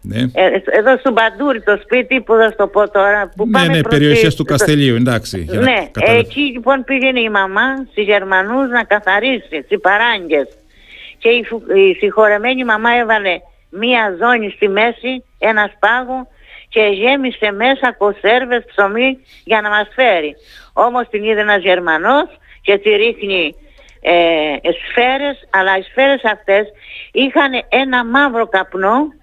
S1: ναι.
S7: Ε, εδώ στο Μπαντούρι το σπίτι που θα το πω τώρα. Που
S1: ναι, πάμε ναι, περιοχές του Καστελίου, εντάξει.
S7: Ναι, εκεί λοιπόν πήγαινε η μαμά στις Γερμανούς να καθαρίσει τις παράγκες. Και η, η συγχωρεμένη μαμά έβαλε μία ζώνη στη μέση, ένα σπάγο και γέμισε μέσα κονσέρβες ψωμί για να μας φέρει. Όμως την είδε ένας Γερμανός και τη ρίχνει ε, σφαίρες, αλλά οι σφαίρες αυτές είχαν ένα μαύρο καπνό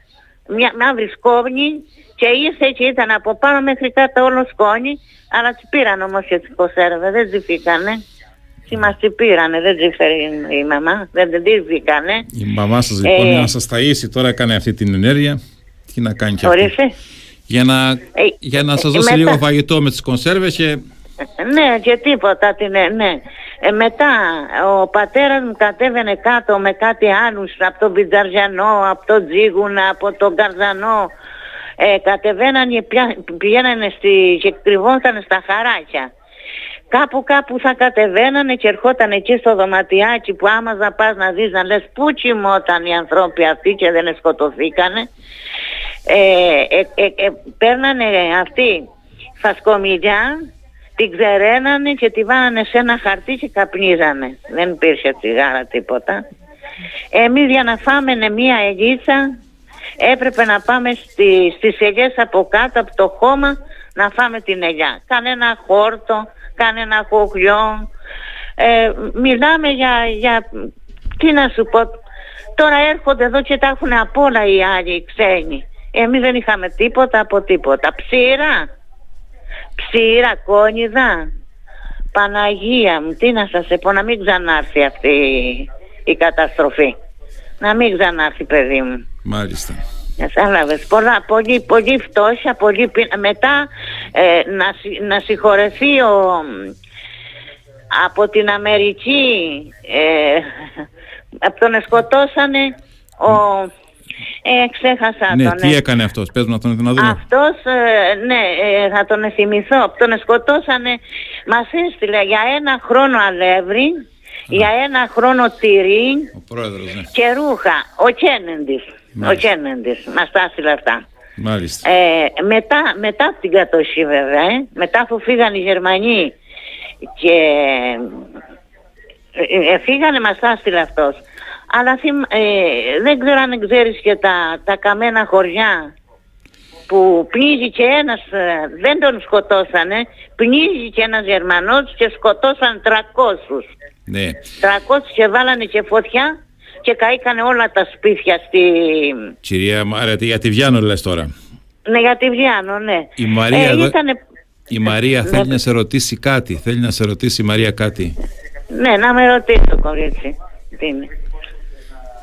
S7: μια μαύρη σκόνη και ήρθε και ήταν από πάνω μέχρι κάτω όλο σκόνη αλλά τι πήραν όμως και τις κοσέρβες, δεν τις φύγανε. Τι μας τι πήρανε, δεν τις η μαμά, δεν τις φύγανε.
S1: Η μαμά σας λοιπόν ε, να σας ταΐσει τώρα έκανε αυτή την ενέργεια, τι να κάνει και αυτή; Για να, ε, για να σας δώσει λίγο φαγητό με τις κονσέρβες και
S7: ναι και τίποτα ναι, ναι. Ε, μετά ο πατέρας μου κατέβαινε κάτω με κάτι άλλους από τον Πιτζαριανό, από τον Τζίγουνα, από τον Καρδανό ε, κατεβαίνανε, πηγαίνανε στη, και κρυβόταν στα χαράκια. Κάπου κάπου θα κατεβαίνανε και ερχόταν εκεί στο δωματιάκι που άμα να πας να δεις να λες πού κοιμόταν οι ανθρώποι αυτοί και δεν σκοτωθήκανε. Ε, ε, ε, ε παίρνανε αυτοί φασκομιλιά την ξεραίνανε και τη βάνανε σε ένα χαρτί και καπνίζανε. Δεν υπήρχε τσιγάρα τίποτα. Εμείς για να φάμε μία ελίτσα έπρεπε να πάμε στη, στις ελιές από κάτω από το χώμα να φάμε την ελιά. Κανένα χόρτο, κανένα κοχλιό. Ε, μιλάμε για, για, τι να σου πω, τώρα έρχονται εδώ και τα έχουν από όλα οι άλλοι οι ξένοι. Εμείς δεν είχαμε τίποτα από τίποτα. Ψήρα, Ψήρα, κόνιδα. Παναγία μου, τι να σας πω, να μην ξανάρθει αυτή η καταστροφή. Να μην ξανάρθει παιδί μου.
S1: Μάλιστα.
S7: Κατάλαβες, πολλά, πολύ, πολύ φτώχεια, πολύ Μετά ε, να, να συγχωρεθεί ο, από την Αμερική, ε, [laughs] από τον σκοτώσανε Ο... Ε, ξέχασα
S1: Ναι,
S7: τον.
S1: τι έκανε αυτός, πες μου να τον να δούμε.
S7: Αυτός, ε, ναι, ε, θα τον θυμηθώ. Τον σκοτώσανε, μας έστειλε για ένα χρόνο αλεύρι, για ένα χρόνο τυρί
S1: Ο πρόεδρος, ναι.
S7: και ρούχα. Ο Κένεντης. Ο
S1: Μάλιστα.
S7: Κένεντης μας τα έστειλε αυτά.
S1: Μάλιστα.
S7: Ε, μετά, μετά από την κατοχή βέβαια, ε, μετά που φύγαν οι Γερμανοί και ε, ε, φύγανε μας τα έστειλε αυτός. Αλλά θυμ- ε, δεν ξέρω αν ξέρεις και τα, τα καμένα χωριά που πνίγει και ένας, ε, δεν τον σκοτώσανε, πνίγει και ένας Γερμανός και σκοτώσαν 300.
S1: Ναι.
S7: 300 και βάλανε και φωτιά και καήκανε όλα τα σπίτια στη...
S1: Κυρία Μάρια, τι- για τη Βιάνο λες τώρα;
S7: Ναι, για τη Βιάνο, ναι.
S1: Η Μαρία
S7: ε,
S1: εδώ-
S7: ήτανε-
S1: Η Μαρία
S7: Ναι.
S1: θέλει να σε ρωτήσει κάτι. Θέλει να σε ρωτήσει η Μαρία κάτι.
S7: Ναι, να με ρωτήσει το κορίτσι. Τι είναι.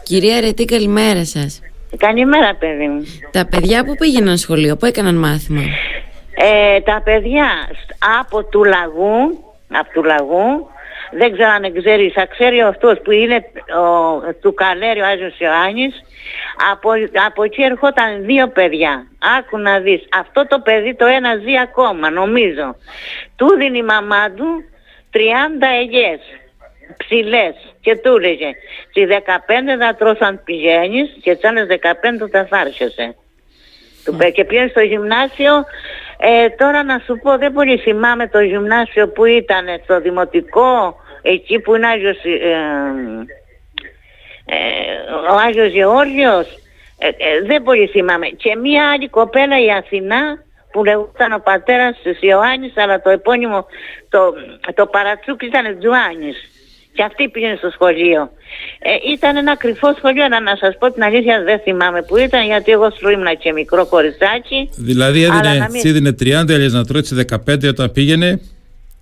S2: Κυρία Ρετή, καλημέρα σας.
S7: Καλημέρα, παιδί μου.
S2: Τα παιδιά που πήγαιναν σχολείο, που έκαναν μάθημα;
S7: Ε, τα παιδιά σ- από του λαγού, από του λαγού, δεν ξέρω αν ξέρεις, θα ξέρει αυτός που είναι ο, του Καλέρι ο Άγιος Ιωάννης, από, από εκεί ερχόταν δύο παιδιά. Άκου να δεις, αυτό το παιδί το ένα ζει ακόμα, νομίζω. Του δίνει η μαμά του 30 ελιές, ψηλές και του έλεγε, στις 15 θα τρως αν πηγαίνεις και τις άλλες 15 θα θάρσεσαι. Του πέ- και πήγαινε στο γυμνάσιο. Ε, τώρα να σου πω, δεν πολύ θυμάμαι το γυμνάσιο που ήταν στο δημοτικό, εκεί που είναι Άγιος, ε, ε, ο Άγιος Γεώργιος. Ε, ε, δεν πολύ θυμάμαι. Και μία άλλη κοπέλα η Αθηνά που λεγόταν ο πατέρας της Ιωάννης αλλά το επώνυμο, το, το παρατσούκ ήταν Τζουάνης. Και αυτή πήγαινε στο σχολείο. Ε, ήταν ένα κρυφό σχολείο, αλλά να σας πω την αλήθεια δεν θυμάμαι που ήταν, γιατί εγώ σου ήμουν και μικρό κοριτσάκι.
S1: Δηλαδή
S7: Αλλά
S1: έδινε,
S7: να μην-
S1: της έδινε 30 ελιές να τρώει τις 15 όταν πήγαινε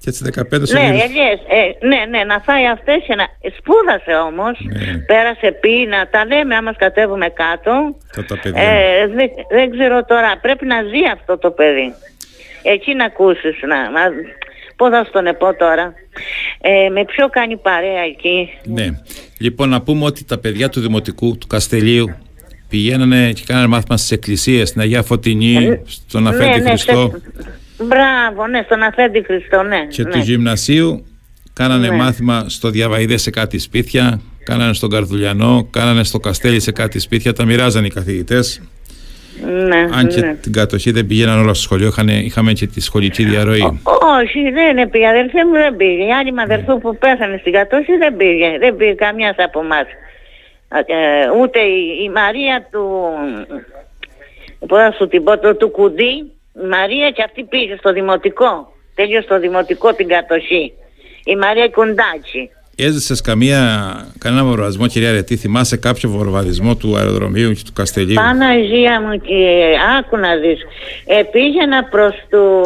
S1: και τις 15 στο
S7: Ναι,
S1: γύρο.
S7: ελιές, ε, ναι, ναι, να φάει αυτές και να... Σπούδασε όμως,
S1: Ναι.
S7: πέρασε πείνα, τα λέμε άμα κατέβουμε κάτω.
S1: Αυτά τα παιδιά.
S7: Ε, δεν, δεν ξέρω τώρα, πρέπει να ζει αυτό το παιδί. Εκεί να ακούσεις, να, να, πώς θα στον πω τώρα; Ε, με ποιο κάνει παρέα εκεί;
S1: Ναι. Λοιπόν, να πούμε ότι τα παιδιά του Δημοτικού, του Καστελίου, πηγαίνανε και κάνανε μάθημα στις εκκλησίες, στην Αγία Φωτεινή, στον Αφέντη
S7: ναι,
S1: Χριστό
S7: σε- Μπράβο, ναι, στον Αφέντη Χριστό, ναι.
S1: και
S7: ναι.
S1: του Γυμνασίου. Κάνανε
S7: Ναι.
S1: μάθημα στο Διαβαϊδέ σε κάτι σπίτια, κάνανε στον Καρδουλιανό, κάνανε στο Καστέλι σε κάτι σπίτια, τα μοιράζανε οι καθηγητές.
S7: Ναι,
S1: Αν και
S7: ναι.
S1: την κατοχή δεν πήγαιναν όλα στο σχολείο, είχανε, είχαμε και τη σχολική διαρροή.
S7: Όχι, δεν πήγε. Η αδερφή μου δεν πήγε. Η άλλη μου αδερφή που πέθανε στην κατώση δεν πήγε. Δεν πήγε καμιάς από εμάς. ούτε η, η Μαρία του. Πώς να σου την πω, του, του κουντί. Η Μαρία και αυτή πήγε στο δημοτικό. Τέλειωσε στο δημοτικό την κατοχή. Η Μαρία Κουντάτσι.
S1: Έζησες καμία, κανένα βορβαδισμό, κυρία Ρετή, θυμάσαι κάποιο βορβαδισμό του αεροδρομίου και του Καστελίου;
S7: Παναγία μου και άκου να δεις. Ε, πήγαινα προς το...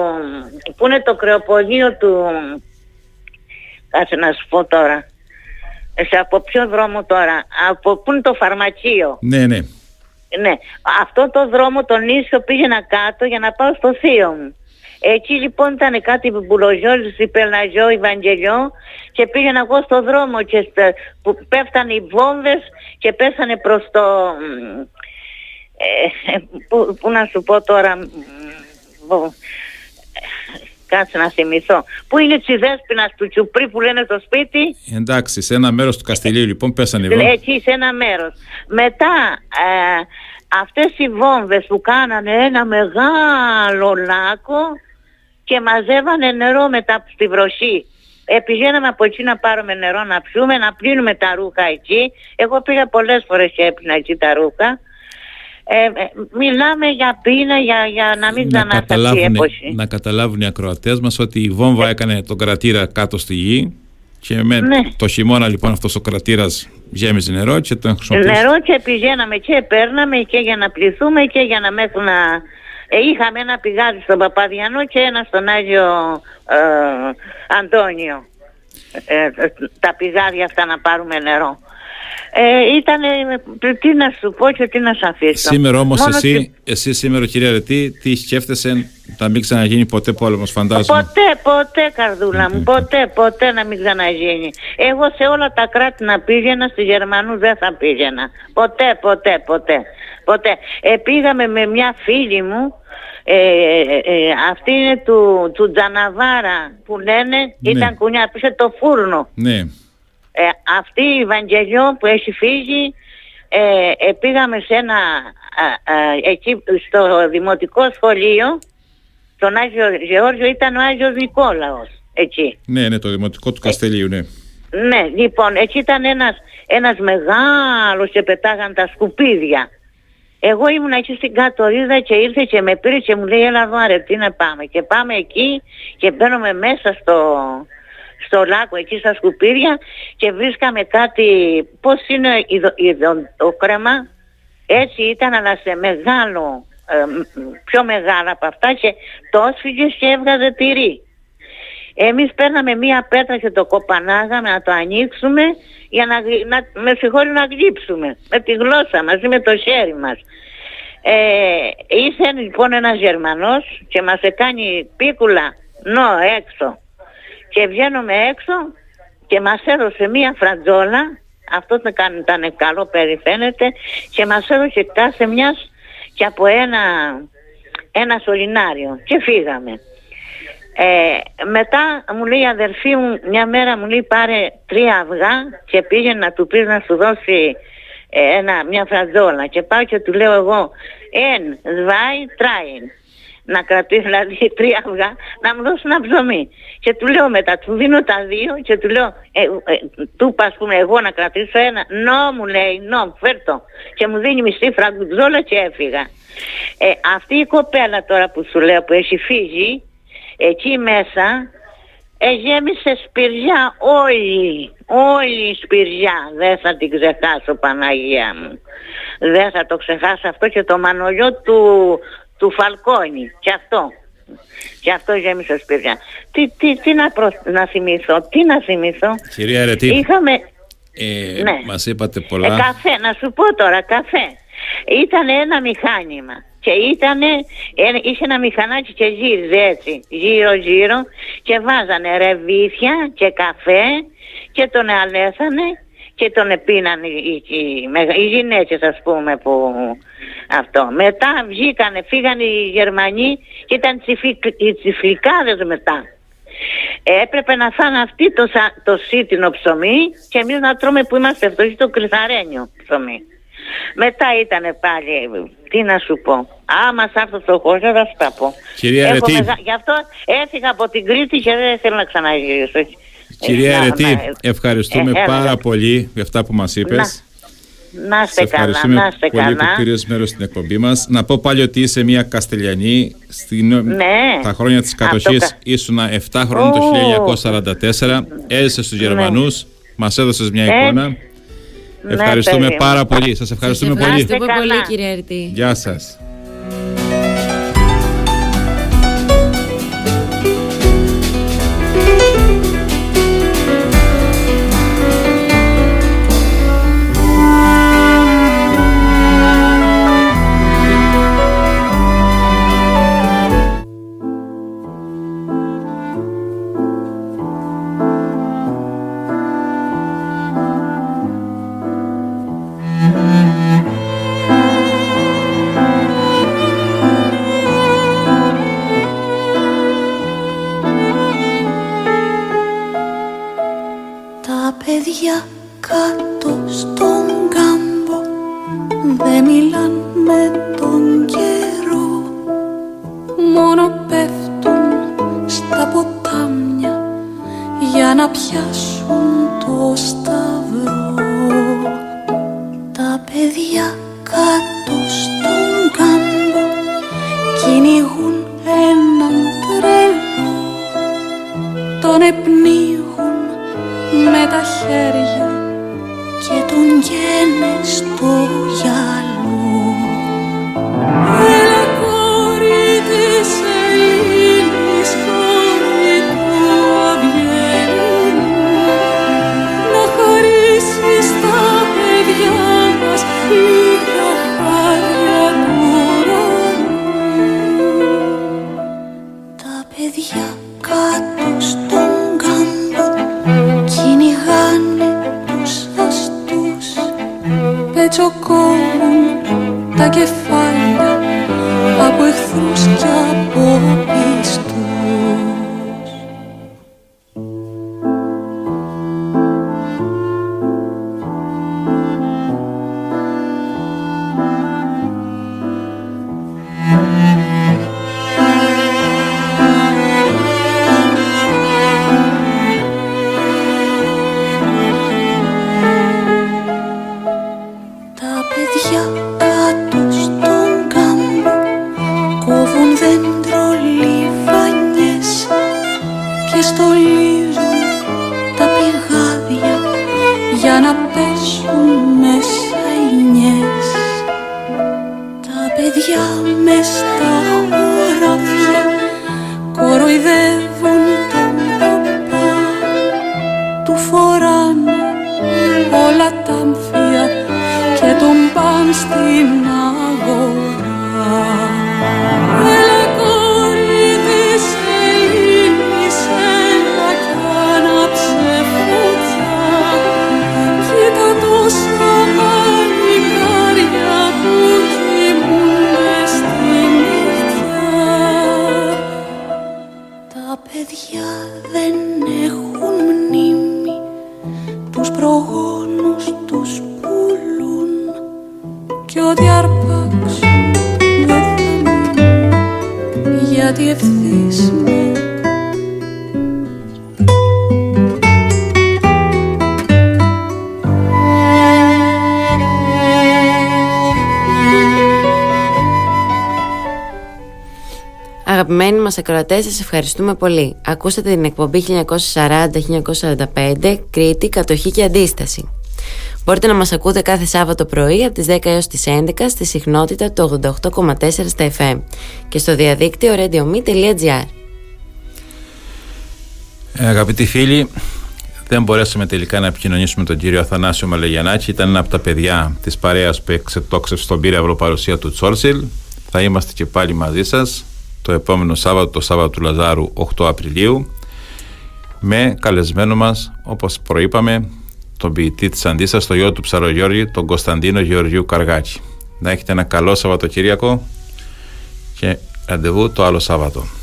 S7: Πού είναι το κρεοπολείο του... Κάτσε να σου πω τώρα. Ε, σε από ποιο δρόμο τώρα. Από πού είναι το φαρμακείο;
S1: Ναι, ναι.
S7: Ναι. Αυτό το δρόμο τον ίσιο πήγαινα κάτω για να πάω στο θείο μου. Εκεί λοιπόν ήταν κάτι μπουλοζιόλης, υπελαγιό, Ευαγγελιό και πήγαινα εγώ στο δρόμο και στα- που πέφτανε οι βόμβες και πέσανε προς το... μ, Ε, που, που να σου πω τώρα... μ, μ, Κάτσε να θυμηθώ. Πού είναι η δέσποινα του Τσουπρί που λένε το σπίτι;
S1: Εντάξει, σε ένα μέρος του Καστελίου λοιπόν πέσανε οι
S7: Ναι,
S1: βόμβες.
S7: εκεί σε ένα μέρος. Μετά ε, αυτές οι βόμβες που κάνανε ένα μεγάλο λάκκο και μαζεύανε νερό μετά στη βροχή. Ε, πηγαίναμε από εκεί να πάρουμε νερό να πιούμε, να πλύνουμε τα ρούχα εκεί. Εγώ πήγα πολλές φορές και έπλυνα εκεί τα ρούχα. Ε, ε, μιλάμε για πείνα, για, για να μην
S1: Να
S7: ξανάρθει αυτή η
S1: καταλάβουν,
S7: έποχη.
S1: να καταλάβουν οι ακροατές μας ότι η βόμβα έκανε τον κρατήρα κάτω στη γη και με
S7: Ναι.
S1: το χειμώνα λοιπόν αυτός ο κρατήρας γέμιζε νερό και τον χρησιμοποιούσε.
S7: Νερό και πηγαίναμε και παίρναμε και για να πληθούμε και για να μέχρι να... Ε, είχαμε ένα πηγάδι στον Παπαδιανό και ένα στον Άγιο ε, Αντώνιο. Ε, ε, τα πηγάδια αυτά να πάρουμε νερό. Ε, ήταν, τι να σου πω και τι να σου αφήσω.
S1: Σήμερα όμως
S7: Μόνος
S1: εσύ, εσύ σήμερα κυρία Ρετή, τι σκέφτεσαι να μην ξαναγίνει ποτέ πόλεμο, φαντάζομαι;
S7: Ποτέ, ποτέ καρδούλα μου, ποτέ, ποτέ να μην ξαναγίνει. Εγώ σε όλα τα κράτη να πήγαινα, στη Γερμανού δεν θα πήγαινα. Ποτέ, ποτέ, ποτέ. Ποτέ. Ε, πήγαμε με μια φίλη μου, ε, ε, αυτή είναι του, του Τζαναβάρα που λένε,
S1: Ναι.
S7: ήταν κουνιά, πήσε το φούρνο.
S1: Ναι,
S7: Ε, αυτή η Ευαγγελιό που έχει φύγει ε, ε, πήγαμε σε ένα α, α, εκεί στο δημοτικό σχολείο τον Άγιο Γεώργιο ήταν ο Άγιος Νικόλαος εκεί.
S1: ναι, ναι, το δημοτικό του Καστελίου, ναι.
S7: Ναι, λοιπόν, εκεί ήταν ένας, ένας μεγάλος και πετάγαν τα σκουπίδια. Εγώ ήμουν εκεί στην κατορίδα και ήρθε και με πήρε και μου λέει έλα εδώ αρετή να πάμε. Και πάμε εκεί και μπαίνουμε μέσα στο, στο λάκκο εκεί στα σκουπίδια και βρίσκαμε κάτι, πώς είναι ειδο- ειδο- το κρέμα, έτσι ήταν αλλά σε μεγάλο, ε, μ, πιο μεγάλα από αυτά και το όσφυγες και έβγαζε τυρί. Εμείς παίρναμε μία πέτρα και το κοπανάγαμε να το ανοίξουμε για να, γλυ- να με συγχωρεί να γλύψουμε με τη γλώσσα μαζί με το χέρι μας. Ε, ήρθε λοιπόν ένας Γερμανός και μας έκανε πίκουλα νο έξω και βγαίνουμε έξω και μας έδωσε μία φραντζόλα αυτό ήταν, ήταν καλό περιφαίνεται και μας έδωσε κάθε μιας και από ένα, ένα σωληνάριο και φύγαμε. Ε, μετά μου λέει η αδερφή μου μια μέρα μου λέει πάρε τρία αυγά και πήγε να του πει να σου δώσει ε, ένα, μια φραντζόλα. Και πάω και του λέω εγώ εν, δβάι, τράιν να κρατήσει δηλαδή [laughs] τρία αυγά να μου δώσει ένα ψωμί. Και του λέω μετά του δίνω τα δύο και του λέω ε, ε, του είπα ας πούμε εγώ να κρατήσω ένα νο μου λέει νο φέρτο. Και μου δίνει μισή φραντζόλα και έφυγα. Ε, αυτή η κοπέλα τώρα που σου λέω που έχει φύγει εκεί μέσα ε, γέμισε σπηριά όλη, όλη η σπηριά. Δεν θα την ξεχάσω Παναγία μου. Δεν θα το ξεχάσω αυτό και το μανολιό του, του Φαλκόνη. Και αυτό. Και αυτό γέμισε σπηριά. Τι, τι, τι να, προ- να θυμηθώ, τι να θυμηθώ.
S1: Κυρία Ρετή,
S7: Είχαμε,
S1: ε,
S7: ναι.
S1: μας είπατε
S7: ε,
S1: πολλά.
S7: καφέ, να σου πω τώρα, καφέ. Ήταν ένα μηχάνημα και ήταν, είχε ένα μηχανάκι και γύριζε έτσι, γύρω γύρω και βάζανε ρεβίθια και καφέ και τον αλέσανε και τον πίνανε οι, οι, μεγα- οι γυναίκες ας πούμε που αυτό. Μετά βγήκανε, φύγανε οι Γερμανοί και ήταν τσιφι, οι τσιφλικάδες μετά. Έπρεπε να φάνε αυτοί το, σα- το σίτινο ψωμί και εμείς να τρώμε που είμαστε φτωχοί το κρυθαρένιο ψωμί. Μετά ήταν πάλι, τι να σου πω. Άμα σ' αυτός το χώρος θα σου τα πω.
S1: Κυρία
S7: Έχω
S1: Ρετή.
S7: μεγα- Γι' αυτό έφυγα από την Κρήτη και δεν θέλω να ξαναγυρίσω.
S1: Κυρία
S7: Ε, να-
S1: Ρετή,
S7: να-
S1: ευχαριστούμε
S7: ε, έλα.
S1: πάρα πολύ για αυτά που μας είπες.
S7: Να είστε
S1: Σε
S7: καλά,
S1: ευχαριστούμε
S7: να είστε
S1: πολύ που
S7: καλά.
S1: πήρες μέρος στην εκπομπή μας. Να πω πάλι ότι είσαι μια Καστελιανή. Στην...
S7: Ναι.
S1: Τα χρόνια της
S7: Αυτό
S1: κατοχής
S7: κα-
S1: ήσουν 7 χρόνια το
S7: Ω.
S1: 1944. Έζησες στους Γερμανούς. Μας έδωσες μια
S7: Ε,
S1: εικόνα.
S7: Ναι,
S1: Ευχαριστούμε
S7: παιδί μου.
S1: πάρα πολύ. Σας ευχαριστούμε πολύ.
S2: Ευχαριστούμε
S7: Καλά.
S2: πολύ κύριε Ερτή.
S1: Γεια σας.
S8: Με τα χέρια και τον γένε στο γυαλό.
S2: Αγαπημένοι μας ακροατές, σας ευχαριστούμε πολύ. Ακούσατε την εκπομπή 1940-1945 Κρήτη, Κατοχή και Αντίσταση. Μπορείτε να μας ακούτε κάθε Σάββατο πρωί από τις 10 έως τις 11 στη συχνότητα του 88,4 στα FM και στο διαδίκτυο radiome.gr
S1: ε, Αγαπητοί φίλοι, δεν μπορέσαμε τελικά να επικοινωνήσουμε τον κύριο Αθανάσιο Μαλεγιανάκη. Ήταν ένα από τα παιδιά της παρέας που εξετόξευσε στον πύραυλο παρουσία του Τσόρσιλ. Θα είμαστε και πάλι μαζί σας το επόμενο Σάββατο, το Σάββατο του Λαζάρου 8 Απριλίου με καλεσμένο μας όπως προείπαμε τον ποιητή της Αντίσας, το γιο του Ψαρογιώργη, τον Κωνσταντίνο Γεωργίου Καργάκη. Να έχετε ένα καλό Σαββατοκύριακο και ραντεβού το άλλο Σάββατο.